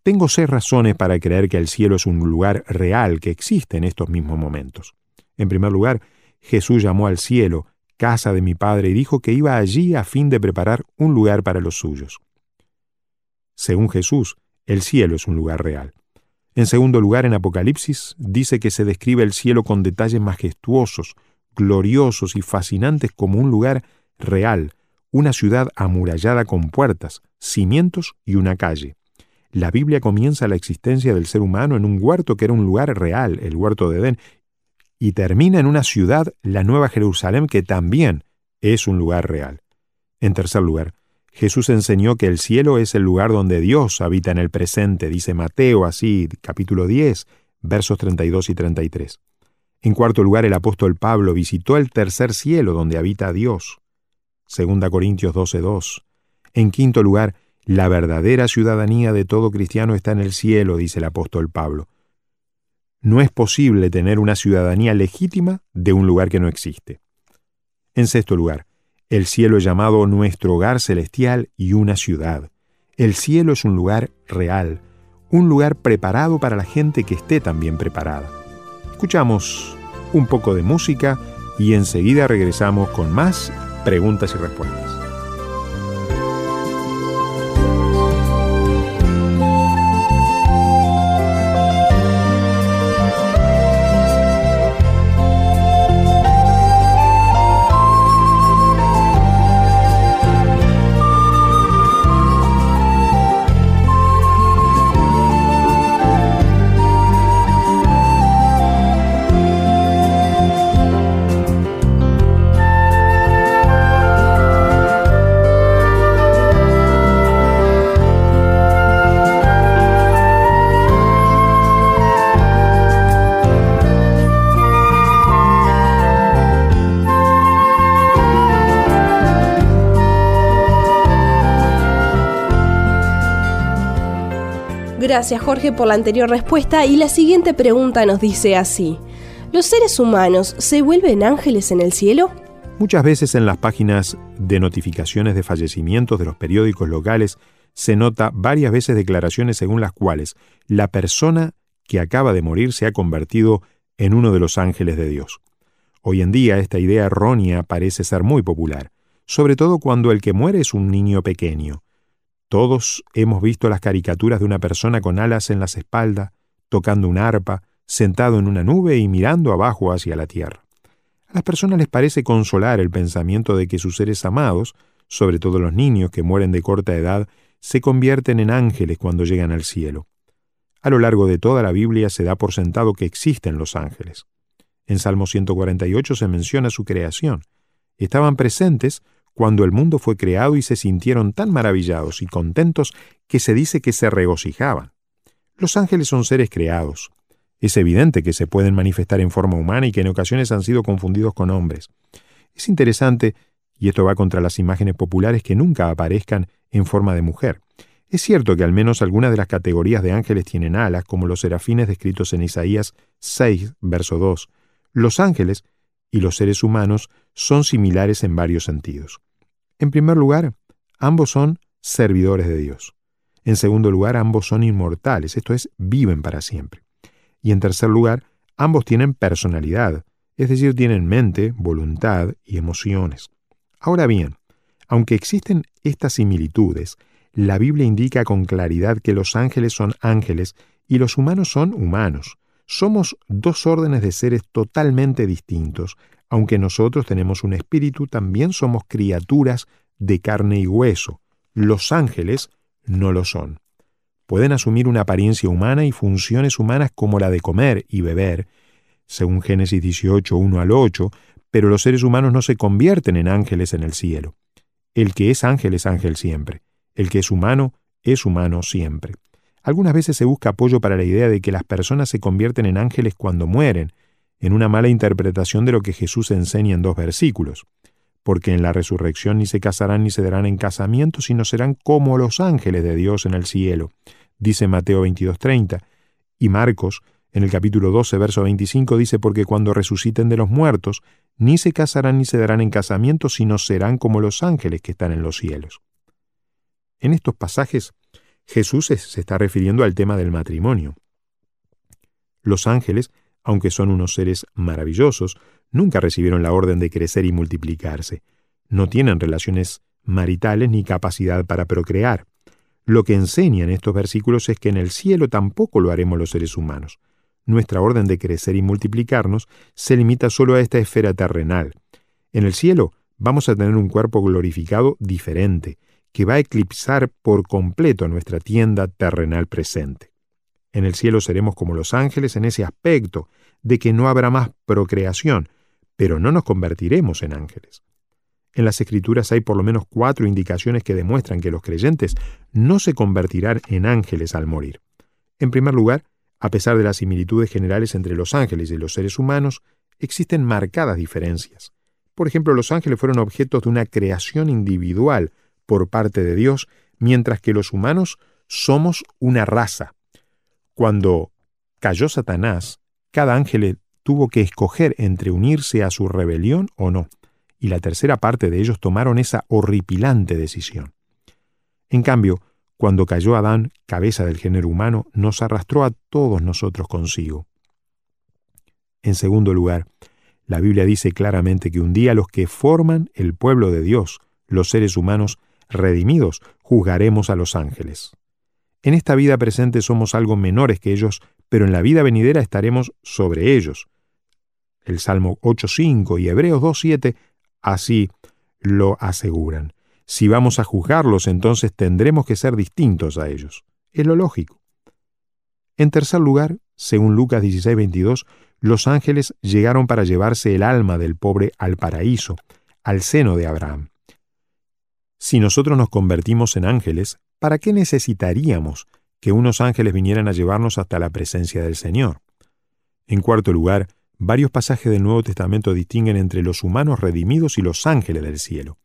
Tengo seis razones para creer que el cielo es un lugar real que existe en estos mismos momentos. En primer lugar, Jesús llamó al cielo casa de mi Padre y dijo que iba allí a fin de preparar un lugar para los suyos. Según Jesús, el cielo es un lugar real. En segundo lugar, en Apocalipsis dice que se describe el cielo con detalles majestuosos, gloriosos y fascinantes como un lugar real, una ciudad amurallada con puertas, cimientos y una calle. La Biblia comienza la existencia del ser humano en un huerto que era un lugar real, el huerto de Edén, y termina en una ciudad, la Nueva Jerusalén, que también es un lugar real. En tercer lugar, Jesús enseñó que el cielo es el lugar donde Dios habita en el presente, dice Mateo así, capítulo 10, versos 32 y 33. En cuarto lugar, el apóstol Pablo visitó el tercer cielo donde habita Dios. Segunda Corintios 12:2. En quinto lugar, la verdadera ciudadanía de todo cristiano está en el cielo, dice el apóstol Pablo. No es posible tener una ciudadanía legítima de un lugar que no existe. En sexto lugar, el cielo es llamado nuestro hogar celestial y una ciudad. El cielo es un lugar real, un lugar preparado para la gente que esté también preparada. Escuchamos un poco de música y enseguida regresamos con más preguntas y respuestas. Gracias Jorge por la anterior respuesta y la siguiente pregunta nos dice así. ¿Los seres humanos se vuelven ángeles en el cielo? Muchas veces en las páginas de notificaciones de fallecimientos de los periódicos locales se nota varias veces declaraciones según las cuales la persona que acaba de morir se ha convertido en uno de los ángeles de Dios. Hoy en día esta idea errónea parece ser muy popular, sobre todo cuando el que muere es un niño pequeño. Todos hemos visto las caricaturas de una persona con alas en las espaldas, tocando una arpa, sentado en una nube y mirando abajo hacia la tierra. A las personas les parece consolar el pensamiento de que sus seres amados, sobre todo los niños que mueren de corta edad, se convierten en ángeles cuando llegan al cielo. A lo largo de toda la Biblia se da por sentado que existen los ángeles. En Salmo 148 se menciona su creación. Estaban presentes cuando el mundo fue creado y se sintieron tan maravillados y contentos que se dice que se regocijaban. Los ángeles son seres creados, es evidente que se pueden manifestar en forma humana y que en ocasiones han sido confundidos con hombres. Es interesante, y esto va contra las imágenes populares, que nunca aparezcan en forma de mujer. Es cierto que al menos algunas de las categorías de ángeles tienen alas, como los serafines descritos en Isaías 6, verso 2. Los ángeles y los seres humanos son similares en varios sentidos. En primer lugar, ambos son servidores de Dios. En segundo lugar, ambos son inmortales, esto es, viven para siempre. Y en tercer lugar, ambos tienen personalidad, es decir, tienen mente, voluntad y emociones. Ahora bien, aunque existen estas similitudes, la Biblia indica con claridad que los ángeles son ángeles y los humanos son humanos. Somos dos órdenes de seres totalmente distintos. Aunque nosotros tenemos un espíritu, también somos criaturas de carne y hueso. Los ángeles no lo son pueden asumir una apariencia humana y funciones humanas como la de comer y beber, según Génesis 18, 1 al 8, pero los seres humanos no se convierten en ángeles en el cielo. El que es ángel es ángel siempre, el que es humano es humano siempre. Algunas veces se busca apoyo para la idea de que las personas se convierten en ángeles cuando mueren, en una mala interpretación de lo que Jesús enseña en dos versículos porque en la resurrección ni se casarán ni se darán en casamiento, sino serán como los ángeles de Dios en el cielo, dice Mateo 22:30. Y Marcos, en el capítulo 12, verso 25, dice, porque cuando resuciten de los muertos, ni se casarán ni se darán en casamiento, sino serán como los ángeles que están en los cielos. En estos pasajes, Jesús se está refiriendo al tema del matrimonio. Los ángeles, aunque son unos seres maravillosos, nunca recibieron la orden de crecer y multiplicarse. No tienen relaciones maritales ni capacidad para procrear. Lo que enseñan estos versículos es que en el cielo tampoco lo haremos los seres humanos. Nuestra orden de crecer y multiplicarnos se limita solo a esta esfera terrenal. En el cielo vamos a tener un cuerpo glorificado diferente, que va a eclipsar por completo nuestra tienda terrenal presente. En el cielo seremos como los ángeles en ese aspecto de que no habrá más procreación, pero no nos convertiremos en ángeles. En las Escrituras hay por lo menos cuatro indicaciones que demuestran que los creyentes no se convertirán en ángeles al morir. En primer lugar, a pesar de las similitudes generales entre los ángeles y los seres humanos, existen marcadas diferencias. Por ejemplo, los ángeles fueron objetos de una creación individual por parte de Dios, mientras que los humanos somos una raza. Cuando cayó Satanás, cada ángel tuvo que escoger entre unirse a su rebelión o no, y la tercera parte de ellos tomaron esa horripilante decisión. En cambio, cuando cayó Adán, cabeza del género humano, nos arrastró a todos nosotros consigo. En segundo lugar, la Biblia dice claramente que un día los que forman el pueblo de Dios, los seres humanos redimidos, juzgaremos a los ángeles. En esta vida presente somos algo menores que ellos, pero en la vida venidera estaremos sobre ellos, el Salmo 8.5 y Hebreos 2.7 así lo aseguran. Si vamos a juzgarlos, entonces tendremos que ser distintos a ellos. Es lo lógico. En tercer lugar, según Lucas 16:22, los ángeles llegaron para llevarse el alma del pobre al paraíso, al seno de Abraham. Si nosotros nos convertimos en ángeles, ¿para qué necesitaríamos que unos ángeles vinieran a llevarnos hasta la presencia del Señor? En cuarto lugar, varios pasajes del Nuevo Testamento distinguen entre los humanos redimidos y los ángeles del cielo.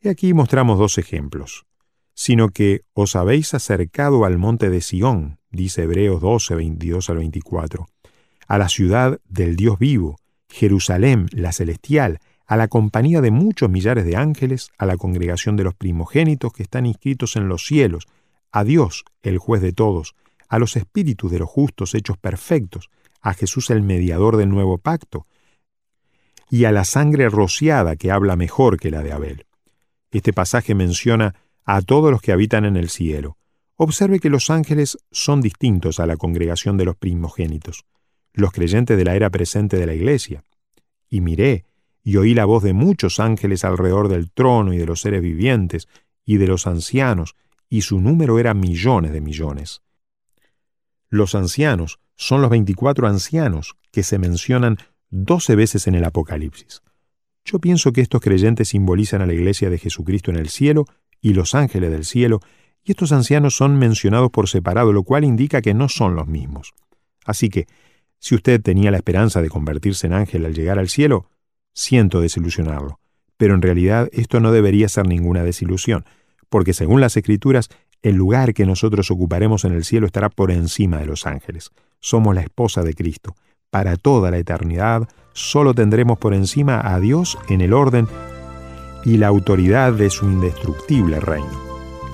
Y aquí mostramos dos ejemplos. Sino que os habéis acercado al monte de Sión, dice Hebreos 12, 22 al 24, a la ciudad del Dios vivo, Jerusalén, la celestial, a la compañía de muchos millares de ángeles, a la congregación de los primogénitos que están inscritos en los cielos, a Dios, el juez de todos, a los espíritus de los justos hechos perfectos, a Jesús el mediador del nuevo pacto, y a la sangre rociada que habla mejor que la de Abel. Este pasaje menciona a todos los que habitan en el cielo. Observe que los ángeles son distintos a la congregación de los primogénitos, los creyentes de la era presente de la iglesia. Y miré, y oí la voz de muchos ángeles alrededor del trono y de los seres vivientes y de los ancianos, y su número era millones de millones. Los ancianos son los veinticuatro ancianos que se mencionan doce veces en el Apocalipsis. Yo pienso que estos creyentes simbolizan a la iglesia de Jesucristo en el cielo y los ángeles del cielo, y estos ancianos son mencionados por separado, lo cual indica que no son los mismos. Así que, si usted tenía la esperanza de convertirse en ángel al llegar al cielo, Siento desilusionarlo, pero en realidad esto no debería ser ninguna desilusión, porque según las Escrituras, el lugar que nosotros ocuparemos en el cielo estará por encima de los ángeles. Somos la esposa de Cristo. Para toda la eternidad solo tendremos por encima a Dios en el orden y la autoridad de su indestructible reino.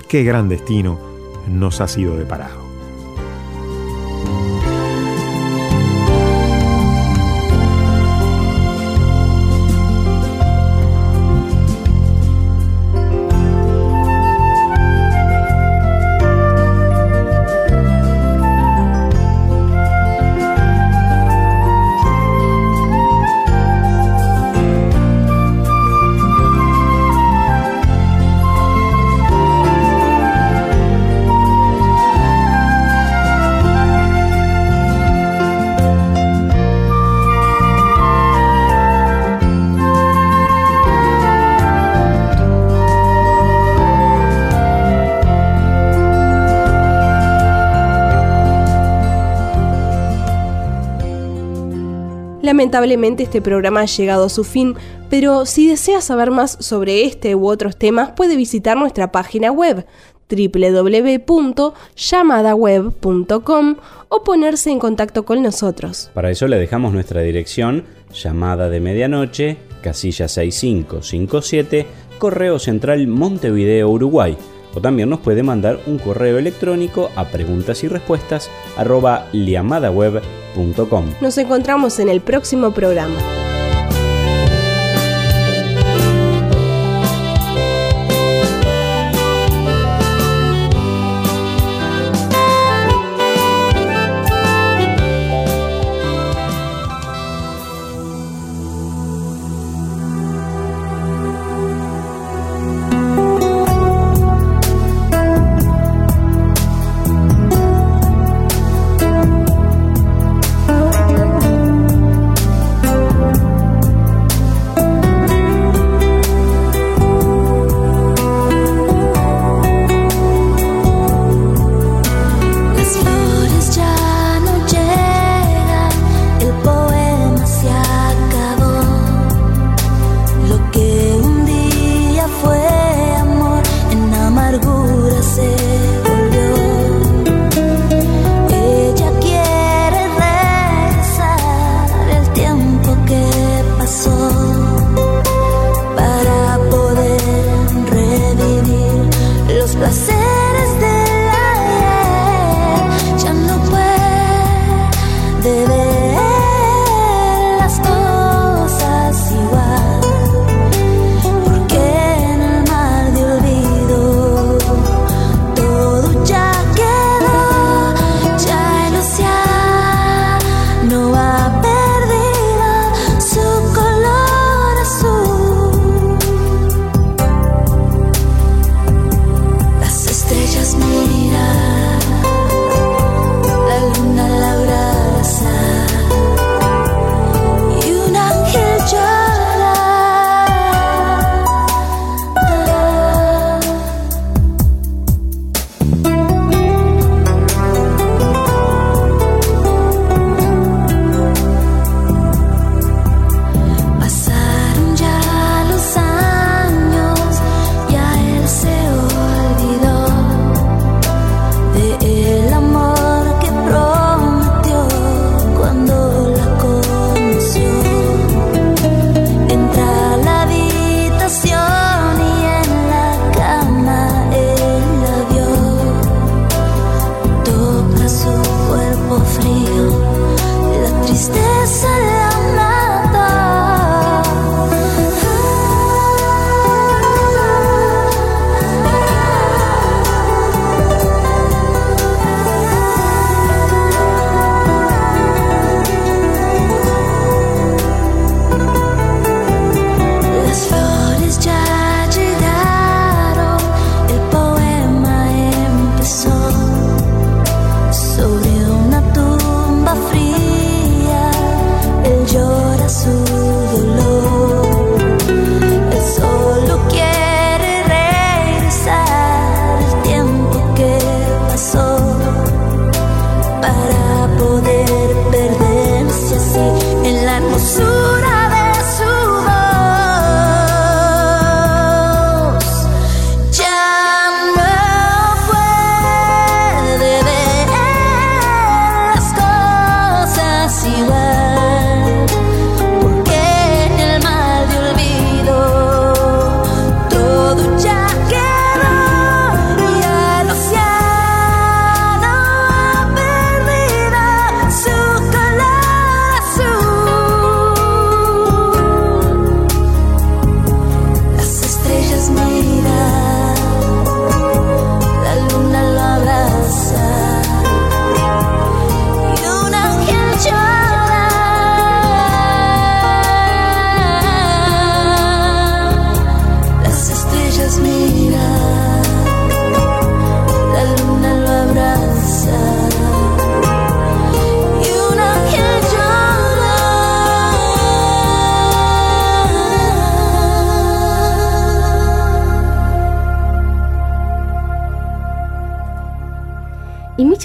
Qué gran destino nos ha sido deparado. Lamentablemente este programa ha llegado a su fin, pero si desea saber más sobre este u otros temas puede visitar nuestra página web www.llamadaweb.com o ponerse en contacto con nosotros. Para eso le dejamos nuestra dirección, llamada de medianoche, casilla 6557, Correo Central Montevideo, Uruguay. O también nos puede mandar un correo electrónico a preguntas y respuestas arroba nos encontramos en el próximo programa.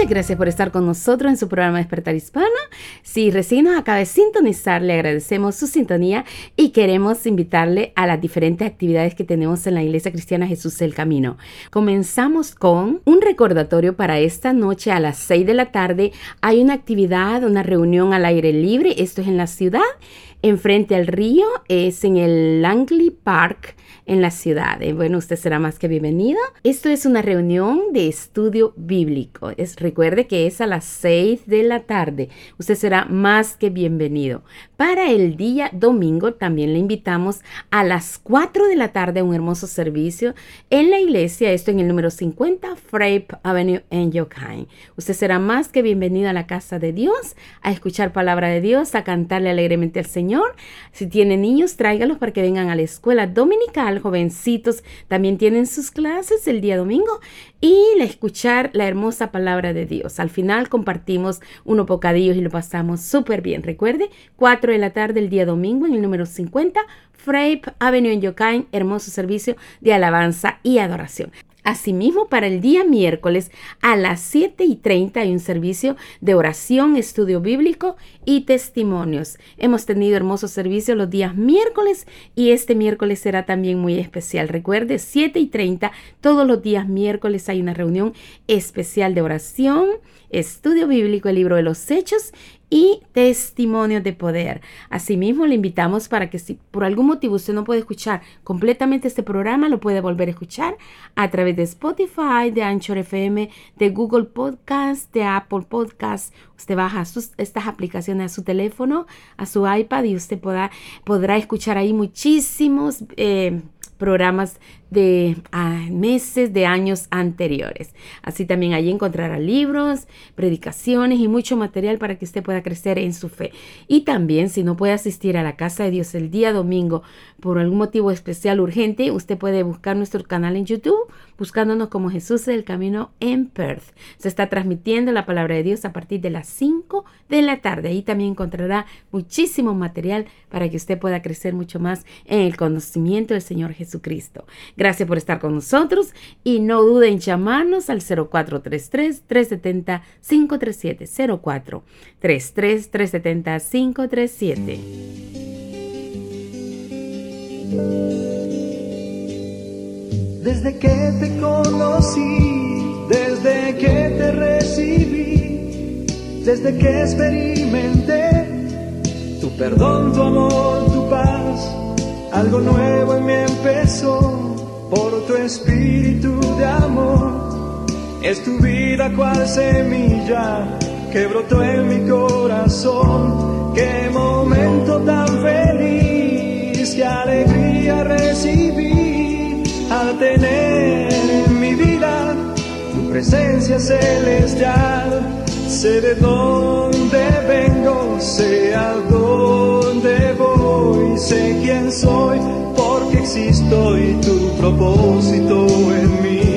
Gracias por estar con nosotros en su programa Despertar Hispano. Si recién nos acaba de sintonizar, le agradecemos su sintonía y queremos invitarle a las diferentes actividades que tenemos en la Iglesia Cristiana Jesús el Camino. Comenzamos con un recordatorio para esta noche a las 6 de la tarde. Hay una actividad, una reunión al aire libre. Esto es en la ciudad, enfrente al río, es en el Langley Park en la ciudad. Eh, Bueno, usted será más que bienvenido. Esto es una reunión de estudio bíblico. Es, recuerde que es a las 6 de la tarde. Usted será más que bienvenido. Para el día domingo también le invitamos a las 4 de la tarde a un hermoso servicio en la iglesia, esto en el número 50 Frape Avenue en Yokain. Usted será más que bienvenido a la casa de Dios, a escuchar palabra de Dios, a cantarle alegremente al Señor. Si tiene niños, tráigalos para que vengan a la escuela dominical, jovencitos, también tienen sus clases el día domingo y escuchar la hermosa palabra de Dios. Al final compartimos unos bocadillos y lo pasamos súper bien. Recuerde, 4 de la tarde el día domingo en el número 50, Frape Avenue en Yokain, hermoso servicio de alabanza y adoración. Asimismo, para el día miércoles a las 7 y 30 hay un servicio de oración, estudio bíblico y testimonios. Hemos tenido hermosos servicios los días miércoles y este miércoles será también muy especial. Recuerde, 7 y 30, todos los días miércoles hay una reunión especial de oración, estudio bíblico, el libro de los hechos y testimonios de poder. Asimismo, le invitamos para que si por algún motivo usted no puede escuchar completamente este programa, lo puede volver a escuchar a través de Spotify, de Anchor FM, de Google Podcast, de Apple Podcast. Usted baja estas aplicaciones a su teléfono, a su iPad y usted podrá, podrá escuchar ahí muchísimos eh, programas de meses, de años anteriores. Así también allí encontrará libros, predicaciones y mucho material para que usted pueda crecer en su fe. Y también si no puede asistir a la casa de Dios el día domingo por algún motivo especial urgente, usted puede buscar nuestro canal en YouTube buscándonos como Jesús del Camino en Perth. Se está transmitiendo la palabra de Dios a partir de las 5 de la tarde. Ahí también encontrará muchísimo material para que usted pueda crecer mucho más en el conocimiento del Señor Jesucristo. Gracias por estar con nosotros y no duden en llamarnos al 0433-370-537. 0433-370-537. Desde que te conocí, desde que te recibí, desde que experimenté tu perdón, tu amor, tu paz, algo nuevo en mí empezó por tu espíritu de amor. Es tu vida cual semilla que brotó en mi corazón. Qué momento tan feliz, qué alegría recibí al tener en mi vida tu presencia celestial. Sé de dónde vengo, sé a dónde voy, sé quién soy, porque existo y tu propósito en mí.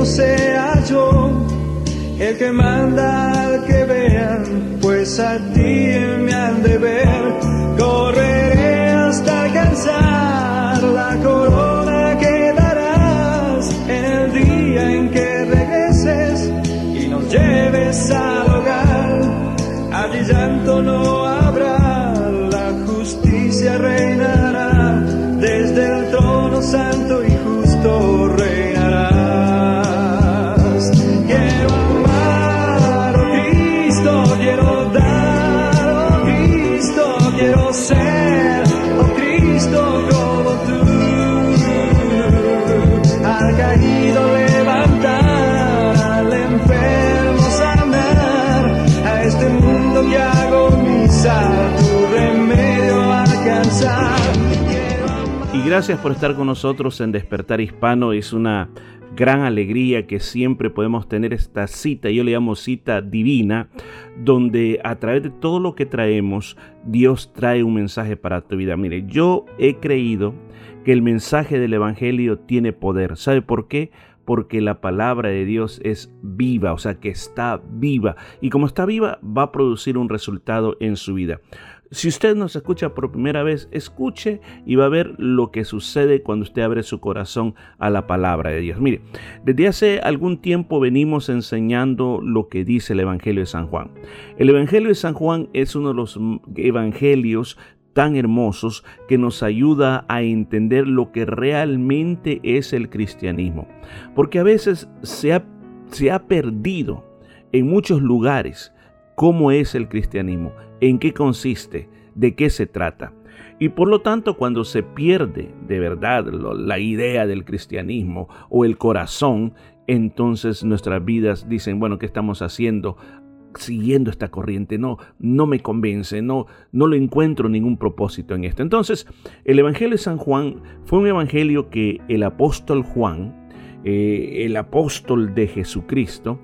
No sea yo el que manda al que vean, pues a ti me han de ver. Correré hasta alcanzar la corona gracias por estar con nosotros en Despertar Hispano. Es una gran alegría que siempre podemos tener esta cita, yo le llamo cita divina, donde a través de todo lo que traemos, Dios trae un mensaje para tu vida. Mire, yo he creído que el mensaje del Evangelio tiene poder. ¿Sabe por qué? Porque la palabra de Dios es viva, o sea que está viva. Y como está viva, va a producir un resultado en su vida. Si usted nos escucha por primera vez, escuche y va a ver lo que sucede cuando usted abre su corazón a la palabra de Dios. Mire, desde hace algún tiempo venimos enseñando lo que dice el Evangelio de San Juan. El Evangelio de San Juan es uno de los evangelios tan hermosos que nos ayuda a entender lo que realmente es el cristianismo. Porque a veces se ha, se ha perdido en muchos lugares cómo es el cristianismo, en qué consiste, de qué se trata. Y por lo tanto, cuando se pierde de verdad la idea del cristianismo o el corazón, entonces nuestras vidas dicen, bueno, ¿qué estamos haciendo? siguiendo esta corriente, no, no me convence, no, no lo encuentro ningún propósito en esto. Entonces, el Evangelio de San Juan fue un evangelio que el apóstol Juan, eh, el apóstol de Jesucristo,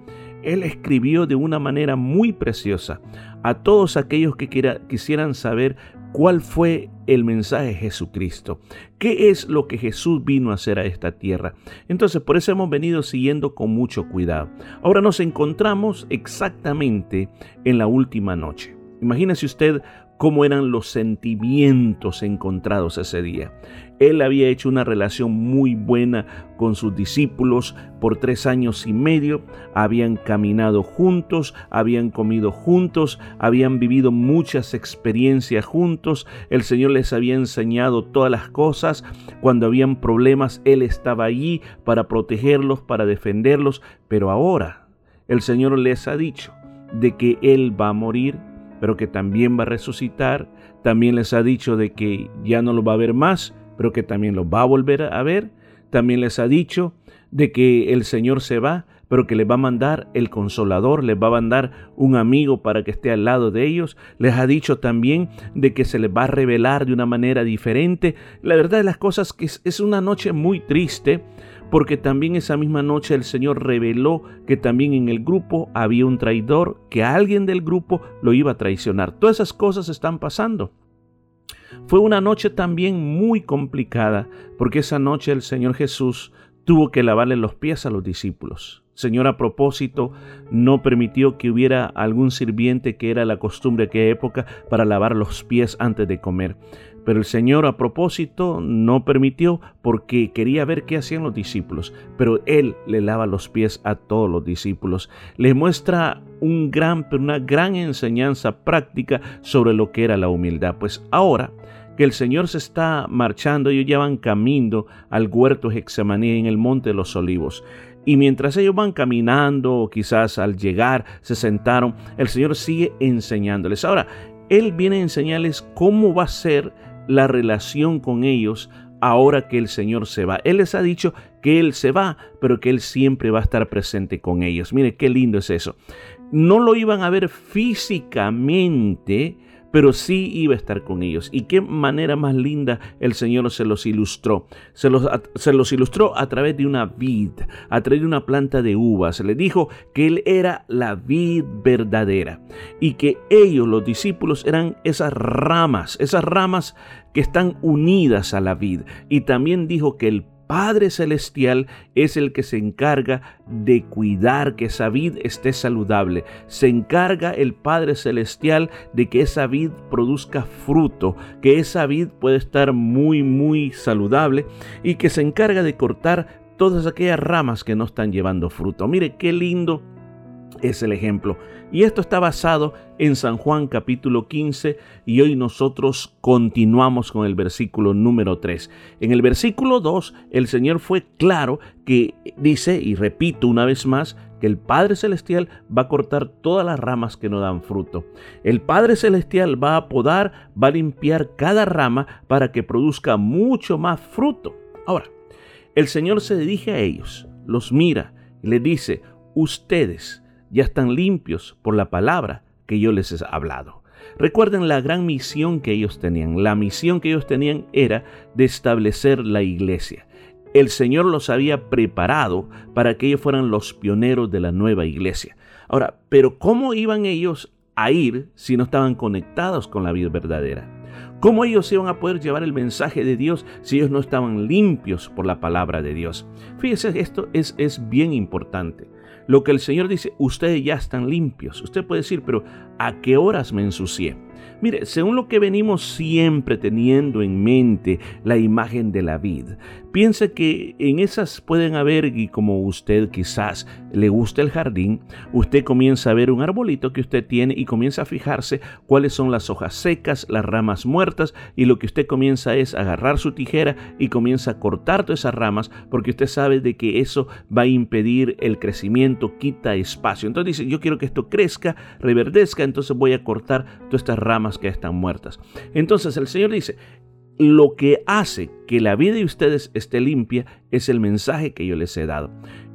él escribió de una manera muy preciosa a todos aquellos que quisieran saber cuál fue el mensaje de Jesucristo, qué es lo que Jesús vino a hacer a esta tierra. Entonces, por eso hemos venido siguiendo con mucho cuidado. Ahora nos encontramos exactamente en la última noche. Imagínese usted cómo eran los sentimientos encontrados ese día. Él había hecho una relación muy buena con sus discípulos. Por tres años y medio, habían caminado juntos, habían comido juntos, habían vivido muchas experiencias juntos, el Señor les había enseñado todas las cosas, cuando habían problemas Él estaba allí para protegerlos, para defenderlos, pero ahora el Señor les ha dicho de que Él va a morir pero que también va a resucitar. También les ha dicho de que ya no lo va a ver más, pero que también lo va a volver a ver. También les ha dicho de que el Señor se va, pero que les va a mandar el consolador, les va a mandar un amigo para que esté al lado de ellos. Les ha dicho también de que se les va a revelar de una manera diferente. La verdad de las cosas que es una noche muy triste porque también esa misma noche el Señor reveló que también en el grupo había un traidor, que alguien del grupo lo iba a traicionar. Todas esas cosas están pasando. Fue una noche también muy complicada, porque esa noche el Señor Jesús tuvo que lavarle los pies a los discípulos. Señor a propósito no permitió que hubiera algún sirviente que era la costumbre de aquella época para lavar los pies antes de comer. Pero el Señor a propósito no permitió porque quería ver qué hacían los discípulos. Pero Él le lava los pies a todos los discípulos. Le muestra una gran enseñanza práctica sobre lo que era la humildad. Pues ahora que el Señor se está marchando, ellos ya van camino al huerto Hexemaní en el monte de los olivos. Y mientras ellos van caminando, o quizás al llegar se sentaron, el Señor sigue enseñándoles. Ahora, Él viene a enseñarles cómo va a ser la relación con ellos ahora que el Señor se va. Él les ha dicho que Él se va, pero que Él siempre va a estar presente con ellos. Mire qué lindo es eso. No lo iban a ver físicamente, pero sí iba a estar con ellos. Y qué manera más linda el Señor se los ilustró. Se los, se los ilustró a través de una vid, a través de una planta de uvas. Le dijo que Él era la vid verdadera y que ellos, los discípulos, eran esas ramas, esas ramas que están unidas a la vid. Y también dijo que el Padre Celestial es el que se encarga de cuidar que esa vid esté saludable. Se encarga el Padre Celestial de que esa vid produzca fruto, que esa vid pueda estar muy, muy saludable y que se encarga de cortar todas aquellas ramas que no están llevando fruto. Mire qué lindo es el ejemplo. Y esto está basado en San Juan capítulo 15 y hoy nosotros continuamos con el versículo número 3. En el versículo 2 el Señor fue claro que dice, y repito una vez más, que el Padre Celestial va a cortar todas las ramas que no dan fruto. El Padre Celestial va a podar, va a limpiar cada rama para que produzca mucho más fruto. Ahora, el Señor se dirige a ellos, los mira y les dice, ustedes, ya están limpios por la palabra que yo les he hablado. Recuerden la gran misión que ellos tenían. La misión que ellos tenían era de establecer la iglesia. El Señor los había preparado para que ellos fueran los pioneros de la nueva iglesia. Ahora, pero ¿cómo iban ellos a ir si no estaban conectados con la vida verdadera? ¿Cómo ellos iban a poder llevar el mensaje de Dios si ellos no estaban limpios por la palabra de Dios? Fíjese, esto es, es bien importante. Lo que el Señor dice, ustedes ya están limpios. Usted puede decir, pero ¿a qué horas me ensucié? Mire, según lo que venimos siempre teniendo en mente la imagen de la vid, piensa que en esas pueden haber, y como usted quizás le gusta el jardín, usted comienza a ver un arbolito que usted tiene y comienza a fijarse cuáles son las hojas secas, las ramas muertas, y lo que usted comienza es agarrar su tijera y comienza a cortar todas esas ramas porque usted sabe de que eso va a impedir el crecimiento, quita espacio. Entonces dice, yo quiero que esto crezca, reverdezca, entonces voy a cortar todas estas ramas que están muertas. Entonces el Señor dice, lo que hace que la vida de ustedes esté limpia es el mensaje que yo les he dado.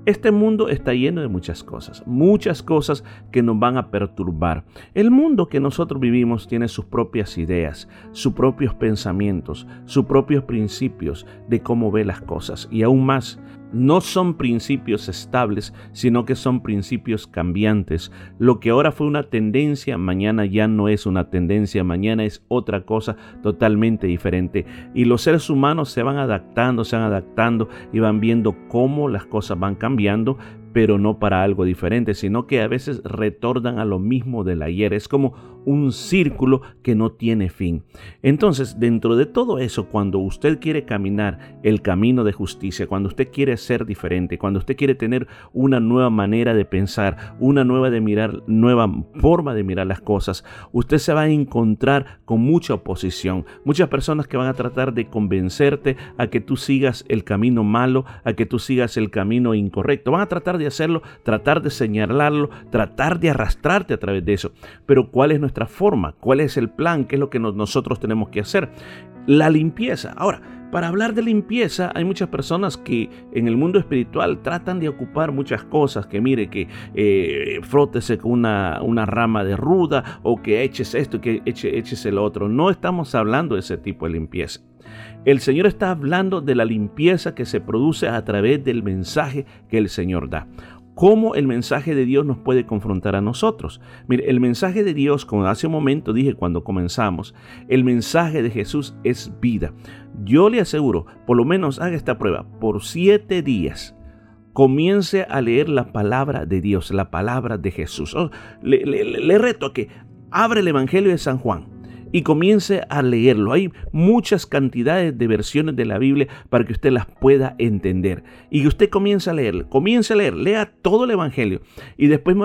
Este mundo está lleno de muchas cosas, muchas cosas que nos van a perturbar. El mundo que nosotros vivimos tiene sus propias ideas, sus propios pensamientos, sus propios principios de cómo ve las cosas y aún más no son principios estables, sino que son principios cambiantes. Lo que ahora fue una tendencia, mañana ya no es una tendencia, mañana es otra cosa totalmente diferente. Y los seres humanos se van adaptando, se van adaptando y van viendo cómo las cosas van cambiando, pero no para algo diferente, sino que a veces retornan a lo mismo del ayer. Es como un círculo que no tiene fin. Entonces, dentro de todo eso, cuando usted quiere caminar el camino de justicia, cuando usted quiere ser diferente, cuando usted quiere tener una nueva manera de pensar, una nueva de mirar, nueva forma de mirar las cosas, usted se va a encontrar con mucha oposición, muchas personas que van a tratar de convencerte a que tú sigas el camino malo, a que tú sigas el camino incorrecto. Van a tratar de hacerlo, tratar de señalarlo, tratar de arrastrarte a través de eso. Pero ¿cuál es nuestra forma? ¿Cuál es el plan? ¿Qué es lo que nosotros tenemos que hacer? La limpieza. Ahora, para hablar de limpieza, hay muchas personas que en el mundo espiritual tratan de ocupar muchas cosas, que mire, que eh, frótese con una, una, rama de ruda o que eches esto, que eche, eches el otro. No estamos hablando de ese tipo de limpieza. El Señor está hablando de la limpieza que se produce a través del mensaje que el Señor da. ¿Cómo el mensaje de Dios nos puede confrontar a nosotros? Mire, el mensaje de Dios, como hace un momento dije cuando comenzamos, el mensaje de Jesús es vida. Yo le aseguro, por lo menos haga esta prueba, por siete días, comience a leer la palabra de Dios, la palabra de Jesús. Oh, le, le reto a que abre el Evangelio de San Juan y comience a leerlo. Hay muchas cantidades de versiones de la Biblia para que usted las pueda entender. Y usted comience a leer, comience a leer, lea todo el Evangelio y después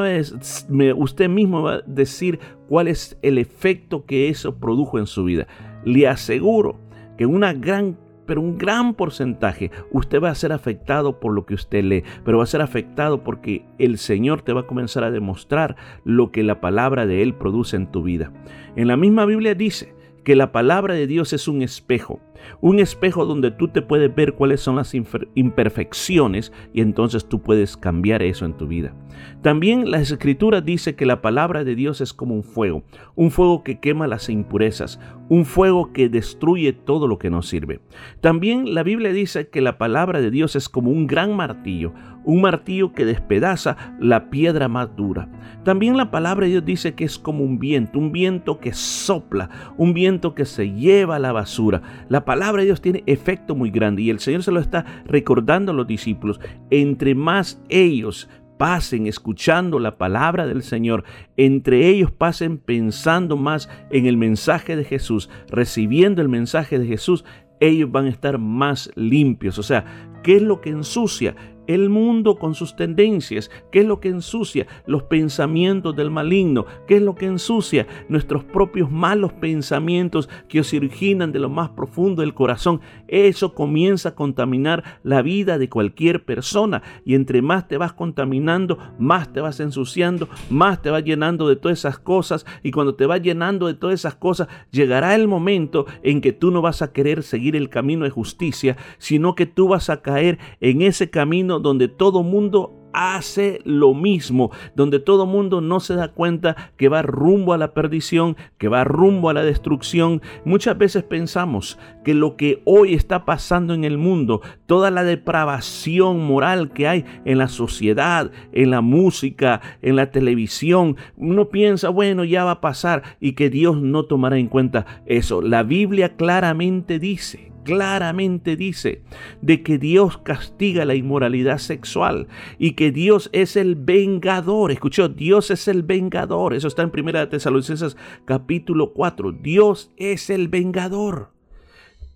usted mismo va a decir cuál es el efecto que eso produjo en su vida. Le aseguro que una gran pero un gran porcentaje usted va a ser afectado por lo que usted lee, pero va a ser afectado porque el Señor te va a comenzar a demostrar lo que la palabra de Él produce en tu vida. En la misma Biblia dice que la palabra de Dios es un espejo, un espejo donde tú te puedes ver cuáles son las imperfecciones y entonces tú puedes cambiar eso en tu vida. También la escritura dice que la palabra de Dios es como un fuego, un fuego que quema las impurezas, un fuego que destruye todo lo que nos sirve. También la Biblia dice que la palabra de Dios es como un gran martillo, un martillo que despedaza la piedra más dura. También la palabra de Dios dice que es como un viento, un viento que sopla, un viento que se lleva a la basura. La de Dios tiene efecto muy grande y el Señor se lo está recordando a los discípulos. Entre más ellos pasen escuchando la palabra del Señor, entre ellos pasen pensando más en el mensaje de Jesús, recibiendo el mensaje de Jesús, ellos van a estar más limpios. O sea, ¿qué es lo que ensucia? El mundo con sus tendencias, qué es lo que ensucia los pensamientos del maligno, qué es lo que ensucia nuestros propios malos pensamientos que os originan de lo más profundo del corazón. Eso comienza a contaminar la vida de cualquier persona y entre más te vas contaminando, más te vas ensuciando, más te vas llenando de todas esas cosas y cuando te vas llenando de todas esas cosas, llegará el momento en que tú no vas a querer seguir el camino de justicia, sino que tú vas a caer en ese camino donde todo mundo hace lo mismo, donde todo mundo no se da cuenta que va rumbo a la perdición, que va rumbo a la destrucción. Muchas veces pensamos que lo que hoy está pasando en el mundo, toda la depravación moral que hay en la sociedad, en la música, en la televisión, uno piensa, bueno, ya va a pasar y que Dios no tomará en cuenta eso. La Biblia claramente dice claramente dice de que Dios castiga la inmoralidad sexual y que Dios es el vengador. Escuchó, Dios es el vengador. Eso está en 1 Tesalonicenses capítulo 4. Dios es el vengador.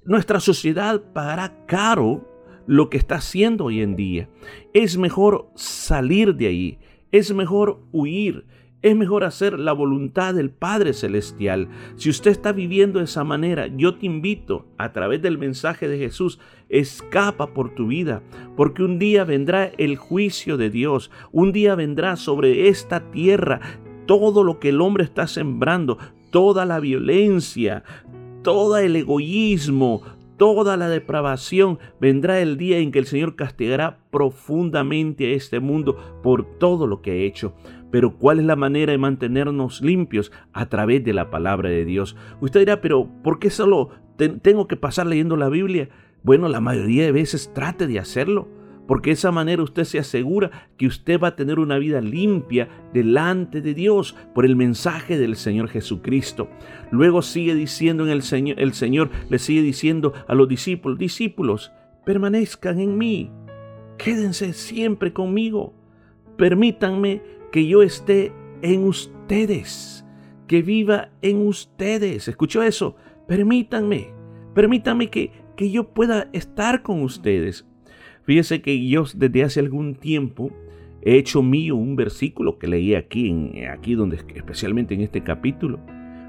Nuestra sociedad pagará caro lo que está haciendo hoy en día. Es mejor salir de ahí. Es mejor huir es mejor hacer la voluntad del Padre Celestial. Si usted está viviendo de esa manera, yo te invito a través del mensaje de Jesús, escapa por tu vida, porque un día vendrá el juicio de Dios, un día vendrá sobre esta tierra todo lo que el hombre está sembrando, toda la violencia, todo el egoísmo, toda la depravación, vendrá el día en que el Señor castigará profundamente a este mundo por todo lo que ha hecho. Pero ¿cuál es la manera de mantenernos limpios? A través de la palabra de Dios. Usted dirá, pero ¿por qué solo tengo que pasar leyendo la Biblia? Bueno, la mayoría de veces trate de hacerlo, porque de esa manera usted se asegura que usted va a tener una vida limpia delante de Dios por el mensaje del Señor Jesucristo. Luego sigue diciendo en el Señor, el Señor le sigue diciendo a los discípulos, discípulos, permanezcan en mí, quédense siempre conmigo, permítanme que yo esté en ustedes, que viva en ustedes. ¿Escuchó eso? Permítanme, permítanme que, que yo pueda estar con ustedes. Fíjese que yo desde hace algún tiempo he hecho mío un versículo que leí aquí, en, aquí donde, especialmente en este capítulo,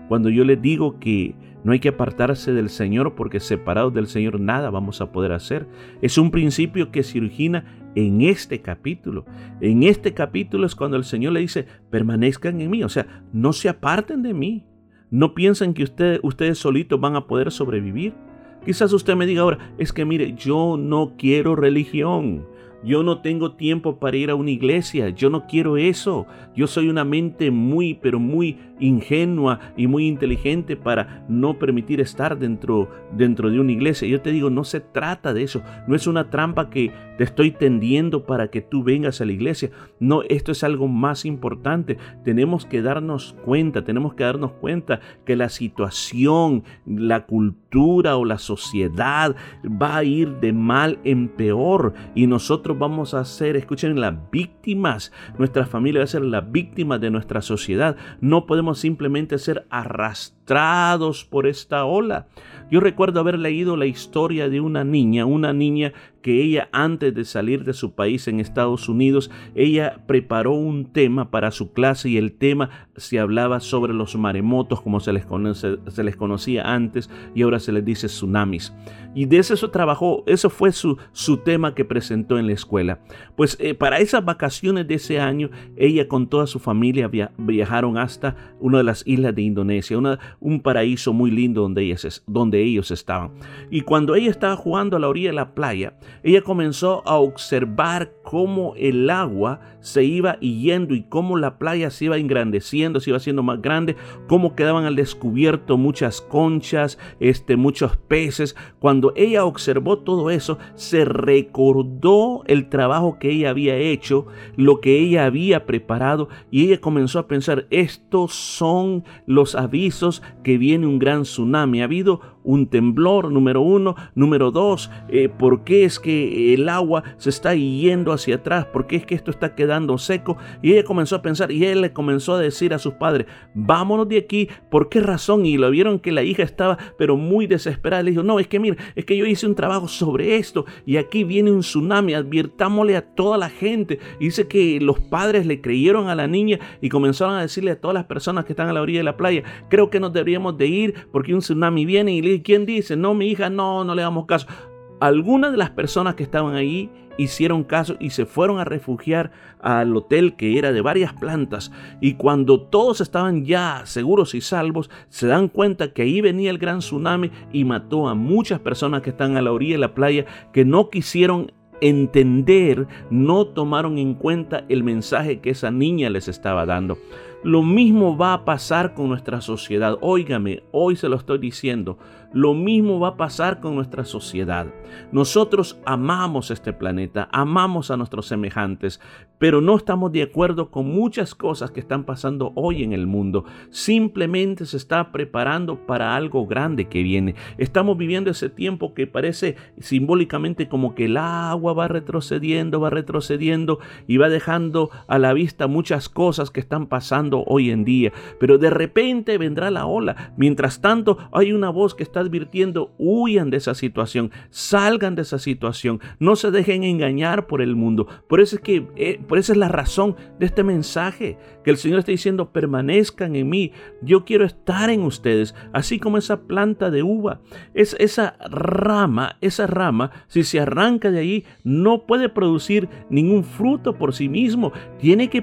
cuando yo les digo que no hay que apartarse del Señor porque separados del Señor nada vamos a poder hacer. Es un principio que se origina en este capítulo. En este capítulo es cuando el Señor le dice, permanezcan en mí, o sea, no se aparten de mí. No piensen que ustedes, ustedes solitos van a poder sobrevivir. Quizás usted me diga ahora, es que mire, yo no quiero religión. Yo no tengo tiempo para ir a una iglesia, yo no quiero eso. Yo soy una mente muy, pero muy ingenua y muy inteligente para no permitir estar dentro, dentro de una iglesia. Yo te digo, no se trata de eso. No es una trampa que te estoy tendiendo para que tú vengas a la iglesia. No, esto es algo más importante. Tenemos que darnos cuenta, tenemos que darnos cuenta que la situación, la cultura o la sociedad va a ir de mal en peor y nosotros vamos a ser, escuchen, las víctimas. Nuestra familia va a ser la víctima de nuestra sociedad. No podemos simplemente ser arrastrados por esta ola. Yo recuerdo haber leído la historia de una niña, una niña que ella antes de salir de su país en Estados Unidos, ella preparó un tema para su clase y el tema se hablaba sobre los maremotos como se les, se les conocía antes y ahora se les dice tsunamis. Y de eso, trabajó, eso fue su, su tema que presentó en la escuela. Pues eh, para esas vacaciones de ese año, ella con toda su familia viajaron hasta una de las islas de Indonesia, una, un paraíso muy lindo donde, donde ellos estaban. Y cuando ella estaba jugando a la orilla de la playa, ella comenzó a observar cómo el agua se iba yendo y cómo la playa se iba engrandeciendo, se iba haciendo más grande, cómo quedaban al descubierto muchas conchas, este, muchos peces. Cuando ella observó todo eso, se recordó el trabajo que ella había hecho, lo que ella había preparado y ella comenzó a pensar, estos son los avisos que viene un gran tsunami. Ha habido un temblor, número uno. Número dos, eh, ¿por qué es que el agua se está yendo hacia atrás? ¿Por qué es que esto está quedando seco? Y ella comenzó a pensar y él le comenzó a decir a sus padres, vámonos de aquí. ¿Por qué razón? Y lo vieron que la hija estaba pero muy desesperada. Le dijo, no, es que mira, es que yo hice un trabajo sobre esto y aquí viene un tsunami, advirtámosle a toda la gente. Y dice que los padres le creyeron a la niña y comenzaron a decirle a todas las personas que están a la orilla de la playa, creo que nos deberíamos de ir porque un tsunami viene y le ¿quién dice? No, mi hija, no, no le damos caso. Algunas de las personas que estaban ahí hicieron caso y se fueron a refugiar al hotel que era de varias plantas y cuando todos estaban ya seguros y salvos se dan cuenta que ahí venía el gran tsunami y mató a muchas personas que están a la orilla de la playa que no quisieron entender, no tomaron en cuenta el mensaje que esa niña les estaba dando. Lo mismo va a pasar con nuestra sociedad. Óigame, hoy se lo estoy diciendo. Lo mismo va a pasar con nuestra sociedad. Nosotros amamos este planeta, amamos a nuestros semejantes, pero no estamos de acuerdo con muchas cosas que están pasando hoy en el mundo. Simplemente se está preparando para algo grande que viene. Estamos viviendo ese tiempo que parece simbólicamente como que el agua va retrocediendo, va retrocediendo y va dejando a la vista muchas cosas que están pasando hoy en día. Pero de repente vendrá la ola. Mientras tanto, hay una voz que está advirtiendo, huyan de esa situación, salgan de esa situación, no se dejen engañar por el mundo. Por eso es que, eh, por esa es la razón de este mensaje, que el Señor está diciendo, permanezcan en mí, yo quiero estar en ustedes, así como esa planta de uva, es esa rama, esa rama, si se arranca de ahí, no puede producir ningún fruto por sí mismo, tiene que,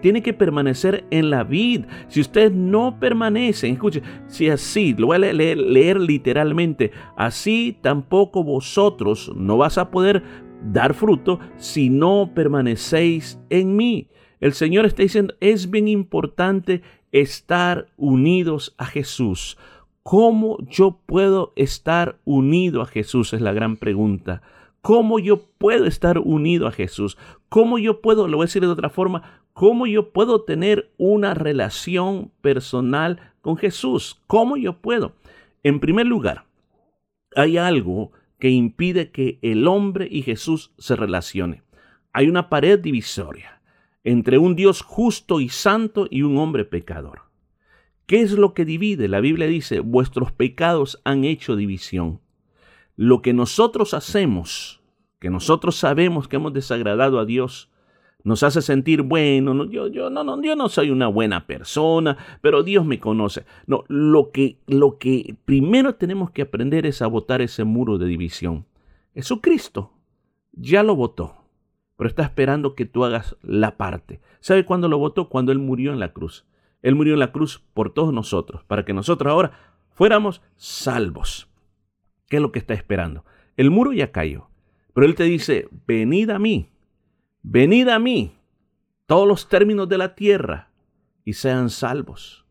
tiene que permanecer en la vid. Si ustedes no permanecen, escuche, si así, lo voy a leer literalmente, así tampoco vosotros no vas a poder dar fruto si no permanecéis en mí. El Señor está diciendo, es bien importante estar unidos a Jesús. ¿Cómo yo puedo estar unido a Jesús? Es la gran pregunta. ¿Cómo yo puedo estar unido a Jesús? ¿Cómo yo puedo, lo voy a decir de otra forma, cómo yo puedo tener una relación personal con Jesús? ¿Cómo yo puedo? En primer lugar, hay algo que impide que el hombre y Jesús se relacionen. Hay una pared divisoria entre un Dios justo y santo y un hombre pecador. ¿Qué es lo que divide? La Biblia dice, vuestros pecados han hecho división. Lo que nosotros hacemos, que nosotros sabemos que hemos desagradado a Dios, nos hace sentir bueno, no, yo, no, yo no soy una buena persona, pero Dios me conoce. No, lo que, lo que primero tenemos que aprender es a votar ese muro de división. Jesucristo ya lo votó, pero está esperando que tú hagas la parte. ¿Sabe cuándo lo votó? Cuando Él murió en la cruz. Él murió en la cruz por todos nosotros, para que nosotros ahora fuéramos salvos. ¿Qué es lo que está esperando? El muro ya cayó, pero Él te dice, venid a mí Venid a mí, todos los términos de la tierra, y sean salvos.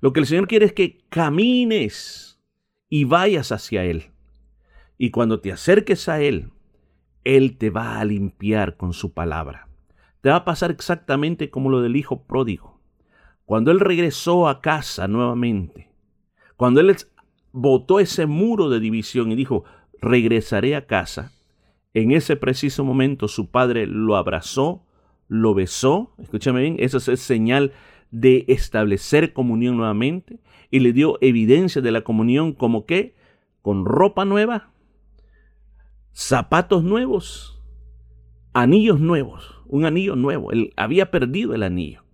Lo que el Señor quiere es que camines y vayas hacia Él. Y cuando te acerques a Él, Él te va a limpiar con su palabra. Te va a pasar exactamente como lo del hijo pródigo. Cuando Él regresó a casa nuevamente, cuando Él botó ese muro de división y dijo, regresaré a casa, en ese preciso momento su padre lo abrazó, lo besó, escúchame bien, eso es señal de establecer comunión nuevamente y le dio evidencia de la comunión como que con ropa nueva, zapatos nuevos, anillos nuevos, un anillo nuevo, él había perdido el anillo.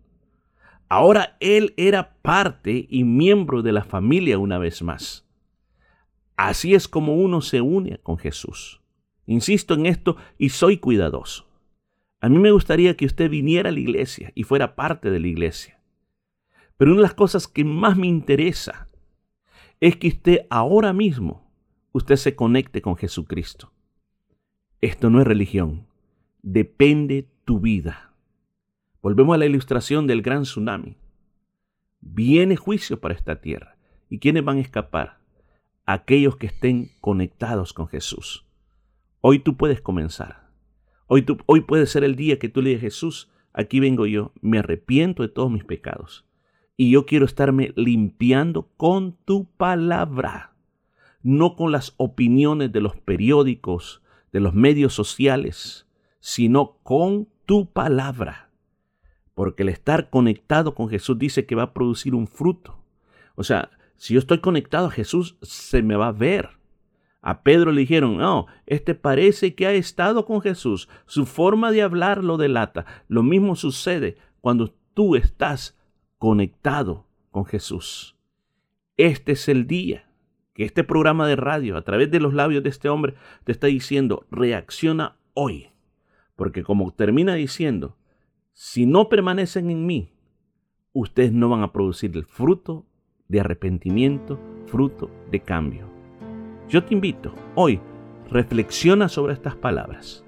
Ahora él era parte y miembro de la familia una vez más. Así es como uno se une con Jesús. Insisto en esto y soy cuidadoso. A mí me gustaría que usted viniera a la iglesia y fuera parte de la iglesia. Pero una de las cosas que más me interesa es que usted ahora mismo, usted se conecte con Jesucristo. Esto no es religión, depende tu vida. Volvemos a la ilustración del gran tsunami. Viene juicio para esta tierra. ¿Y quiénes van a escapar? Aquellos que estén conectados con Jesús. Hoy tú puedes comenzar. Hoy, tú, hoy puede ser el día que tú le digas, Jesús, aquí vengo yo, me arrepiento de todos mis pecados. Y yo quiero estarme limpiando con tu palabra. no con las opiniones de los periódicos, de los medios sociales, sino con tu palabra. Porque el estar conectado con Jesús dice que va a producir un fruto. O sea, si yo estoy conectado a Jesús, se me va a ver. A Pedro le dijeron, no, este parece que ha estado con Jesús. Su forma de hablar lo delata. Lo mismo sucede cuando tú estás conectado con Jesús. Este es el día que este programa de radio, a través de los labios de este hombre, te está diciendo, reacciona hoy. Porque como termina diciendo, si no permanecen en mí, ustedes no van a producir el fruto de arrepentimiento, fruto de cambio. Yo te invito, hoy, reflexiona sobre estas palabras.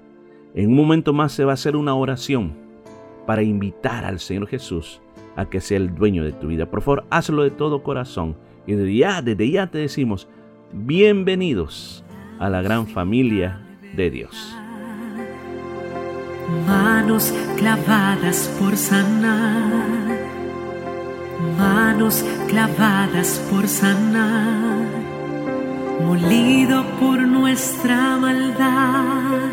En un momento más se va a hacer una oración para invitar al Señor Jesús a que sea el dueño de tu vida. Por favor, hazlo de todo corazón. Y desde ya, desde ya te decimos, bienvenidos a la gran familia de Dios. Manos clavadas por sanar, manos clavadas por sanar, molido por nuestra maldad,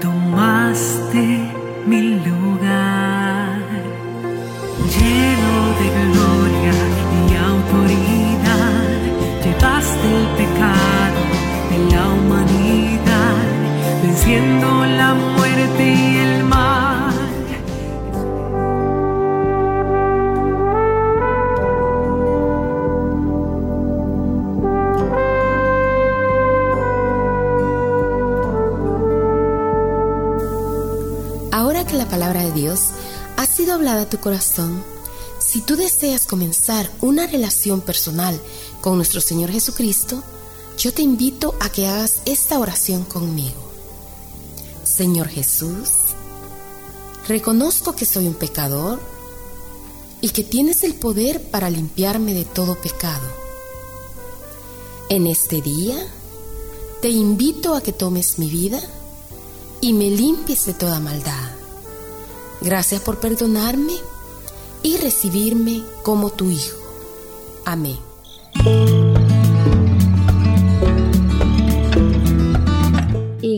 tomaste mi lugar, lleno de gloria y autoridad, llevaste el pecado de la humanidad, venciendo la muerte y el mal. La palabra de Dios ha sido hablada a tu corazón, si tú deseas comenzar una relación personal con nuestro Señor Jesucristo, yo te invito a que hagas esta oración conmigo. Señor Jesús, reconozco que soy un pecador y que tienes el poder para limpiarme de todo pecado. En este día, te invito a que tomes mi vida y me limpies de toda maldad. Gracias por perdonarme y recibirme como tu Hijo. Amén.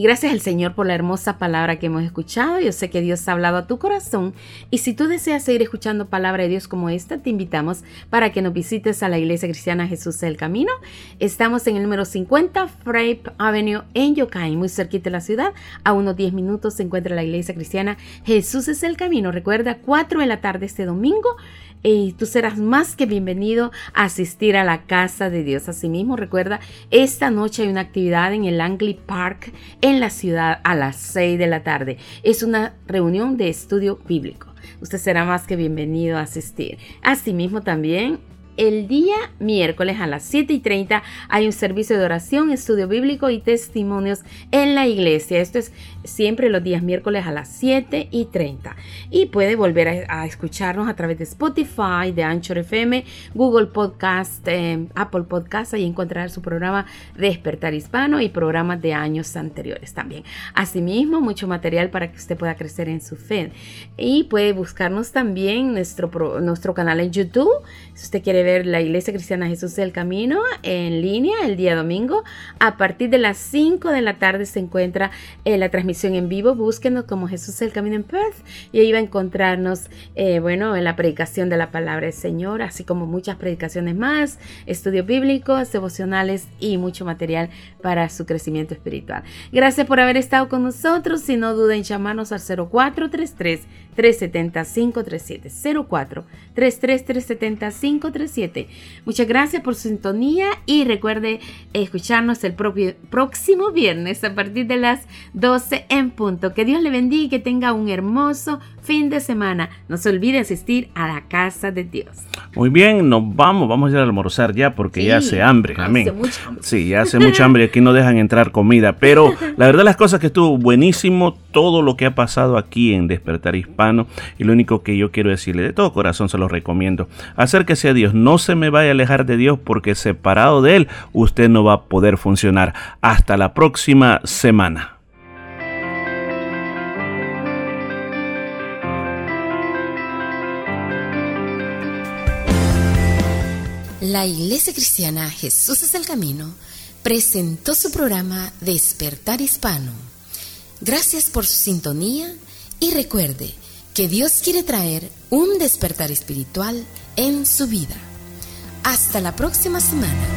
Gracias al Señor por la hermosa palabra que hemos escuchado. Yo sé que Dios ha hablado a tu corazón. Y si tú deseas seguir escuchando palabra de Dios como esta, te invitamos para que nos visites a la Iglesia Cristiana Jesús es el Camino. Estamos en el número 50 Frape Avenue en Yokai, muy cerquita de la ciudad. A unos 10 minutos se encuentra la Iglesia Cristiana Jesús es el Camino. Recuerda, 4 de la tarde este domingo y tú serás más que bienvenido a asistir a la casa de Dios. Asimismo, recuerda, esta noche hay una actividad en el Langley Park en la ciudad a las 6 de la tarde. Es una reunión de estudio bíblico. Usted será más que bienvenido a asistir. Asimismo, también el día miércoles a las 7 y 30 hay un servicio de oración, estudio bíblico y testimonios en la iglesia. Esto es siempre los días miércoles a las 7 y 30. Y puede volver a, escucharnos a través de Spotify, de Anchor FM, Google Podcast, eh, Apple Podcast. Ahí encontrar su programa Despertar Hispano y programas de años anteriores también. Asimismo, mucho material para que usted pueda crecer en su fe. Y puede buscarnos también nuestro, nuestro canal en YouTube. Si usted quiere ver la Iglesia Cristiana Jesús del Camino en línea el día domingo, a partir de las 5 de la tarde se encuentra eh, la transmisión en vivo. Búsquenos como Jesús del Camino en Perth y ahí va a encontrarnos, eh, bueno, en la predicación de la palabra del Señor, así como muchas predicaciones más, estudios bíblicos, devocionales y mucho material para su crecimiento espiritual. Gracias por haber estado con nosotros. Si no duden en llamarnos al 0433 370 537 0433 370 537. Muchas gracias por su sintonía y recuerde escucharnos el propio, próximo viernes a partir de las 12 en punto. Que Dios le bendiga y que tenga un hermoso fin de semana. No se olvide asistir a la casa de Dios. Muy bien, nos vamos, vamos a ir a almorzar ya porque Sí, ya hace hambre. hace Amén. mucha hambre. Sí, ya hace mucha hambre y aquí no dejan entrar comida. Pero la verdad las cosas que estuvo buenísimo todo lo que ha pasado aquí en Despertar Hispano. Y lo único que yo quiero decirle, de todo corazón se lo recomiendo. Acérquese a Dios, no se me vaya a alejar de Dios porque separado de Él usted no va a poder funcionar. Hasta la próxima semana. La Iglesia Cristiana Jesús es el Camino presentó su programa Despertar Hispano. Gracias por su sintonía y recuerde que Dios quiere traer un despertar espiritual en su vida. Hasta la próxima semana.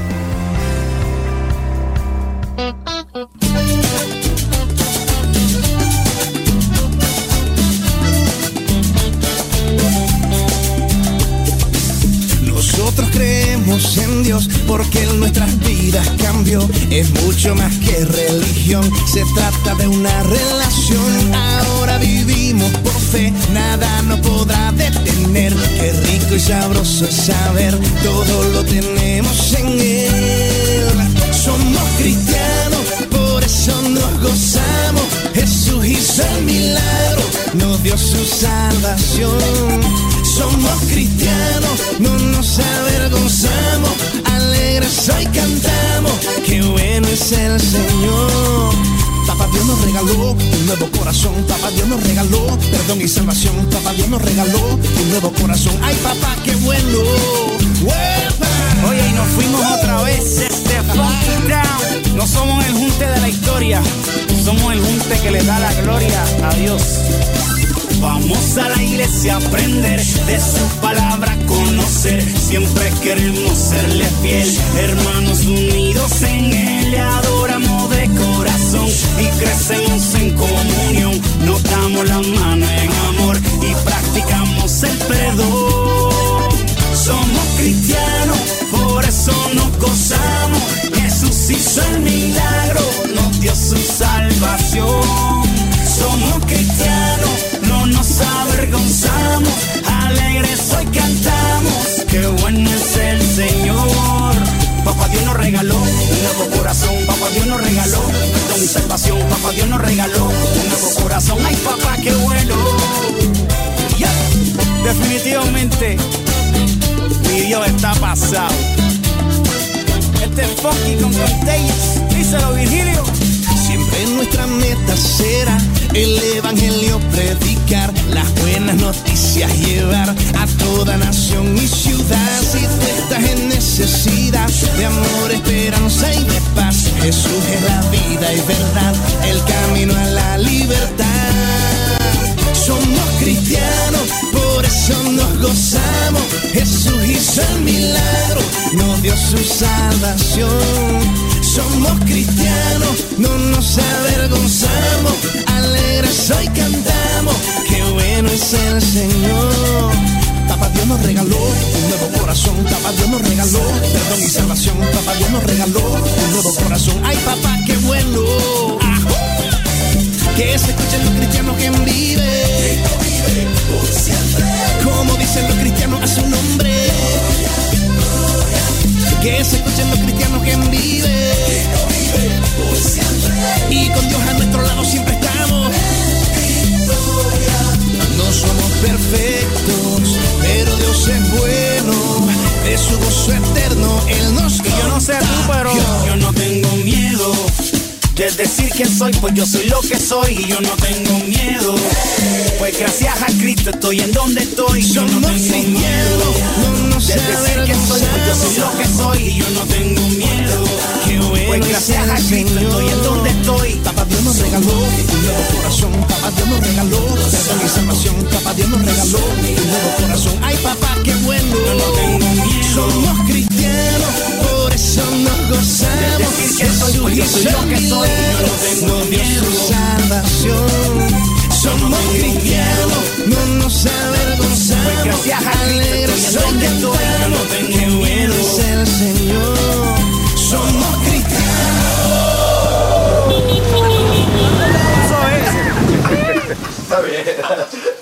Nosotros creemos en Dios porque en nuestras vidas cambió. Es mucho más que religión, se trata de una relación. Ahora vivimos por fe, nada nos podrá detener. Qué rico y sabroso es saber, todo lo tenemos en Él. Somos cristianos, por eso nos gozamos. Jesús hizo el milagro, nos dio su salvación. Somos cristianos, no nos avergonzamos, alegres hoy cantamos, qué bueno es el Señor. Papá Dios nos regaló un nuevo corazón, papá Dios nos regaló perdón y salvación, papá Dios nos regaló un nuevo corazón. Ay papá, qué bueno. ¡Uepa! Oye, y nos fuimos otra vez, este Funky Down. No somos el junte de la historia, somos el junte que le da la gloria a Dios. Vamos a la iglesia a aprender de su palabra, conocer. Siempre queremos serle fiel, hermanos unidos en él. Dios nos regaló y salvación, papá Dios nos regaló un nuevo corazón, ay papá qué bueno. Ya, Definitivamente, mi Dios está pasado. Este es Funky con Contagious, díselo Virgilio. Siempre nuestra meta será el evangelio predicar, las buenas noticias llevar a toda nación y ciudad. Si tú estás en necesidad de amor, esperanza y de paz, Jesús es la vida y verdad, el camino a la libertad. Somos cristianos, por eso nos gozamos. Jesús hizo el milagro, nos dio su salvación. Somos cristianos, no nos avergonzamos, alegres hoy cantamos, qué bueno es el Señor. Papá Dios nos regaló un nuevo corazón, papá Dios nos regaló perdón y salvación, papá Dios nos regaló un nuevo corazón. Ay papá, qué bueno. Que se escuchen los cristianos que vive, como dicen los cristianos a su nombre. Que se escuchen los cristianos que vive. Y con Dios a nuestro lado siempre estamos. No somos perfectos, pero Dios es bueno. De su gozo eterno, Él nos yo no sé tú, pero yo no tengo miedo de decir que soy, pues yo soy lo que soy y yo no tengo miedo. Pues gracias a Cristo estoy en donde estoy, yo no tengo miedo. De decir que soy, pues yo soy lo que soy y yo no tengo miedo. Pues gracias a Cristo estoy en donde estoy. Papá Dios nos regaló un nuevo corazón, papá Dios nos regaló perdón y salvación, papá Dios nos regaló un nuevo corazón. Ay papá, qué bueno. Somos cristianos, eso nos gozamos. decir que soy, pues yo soy lo que soy, yo no tengo miedo. salvación. Somos cristianos, no nos avergonzamos. Pues gracias a Cristo alegres estoy yo no tengo miedo. es el Señor. Somos cristianos. Eso es. Está bien.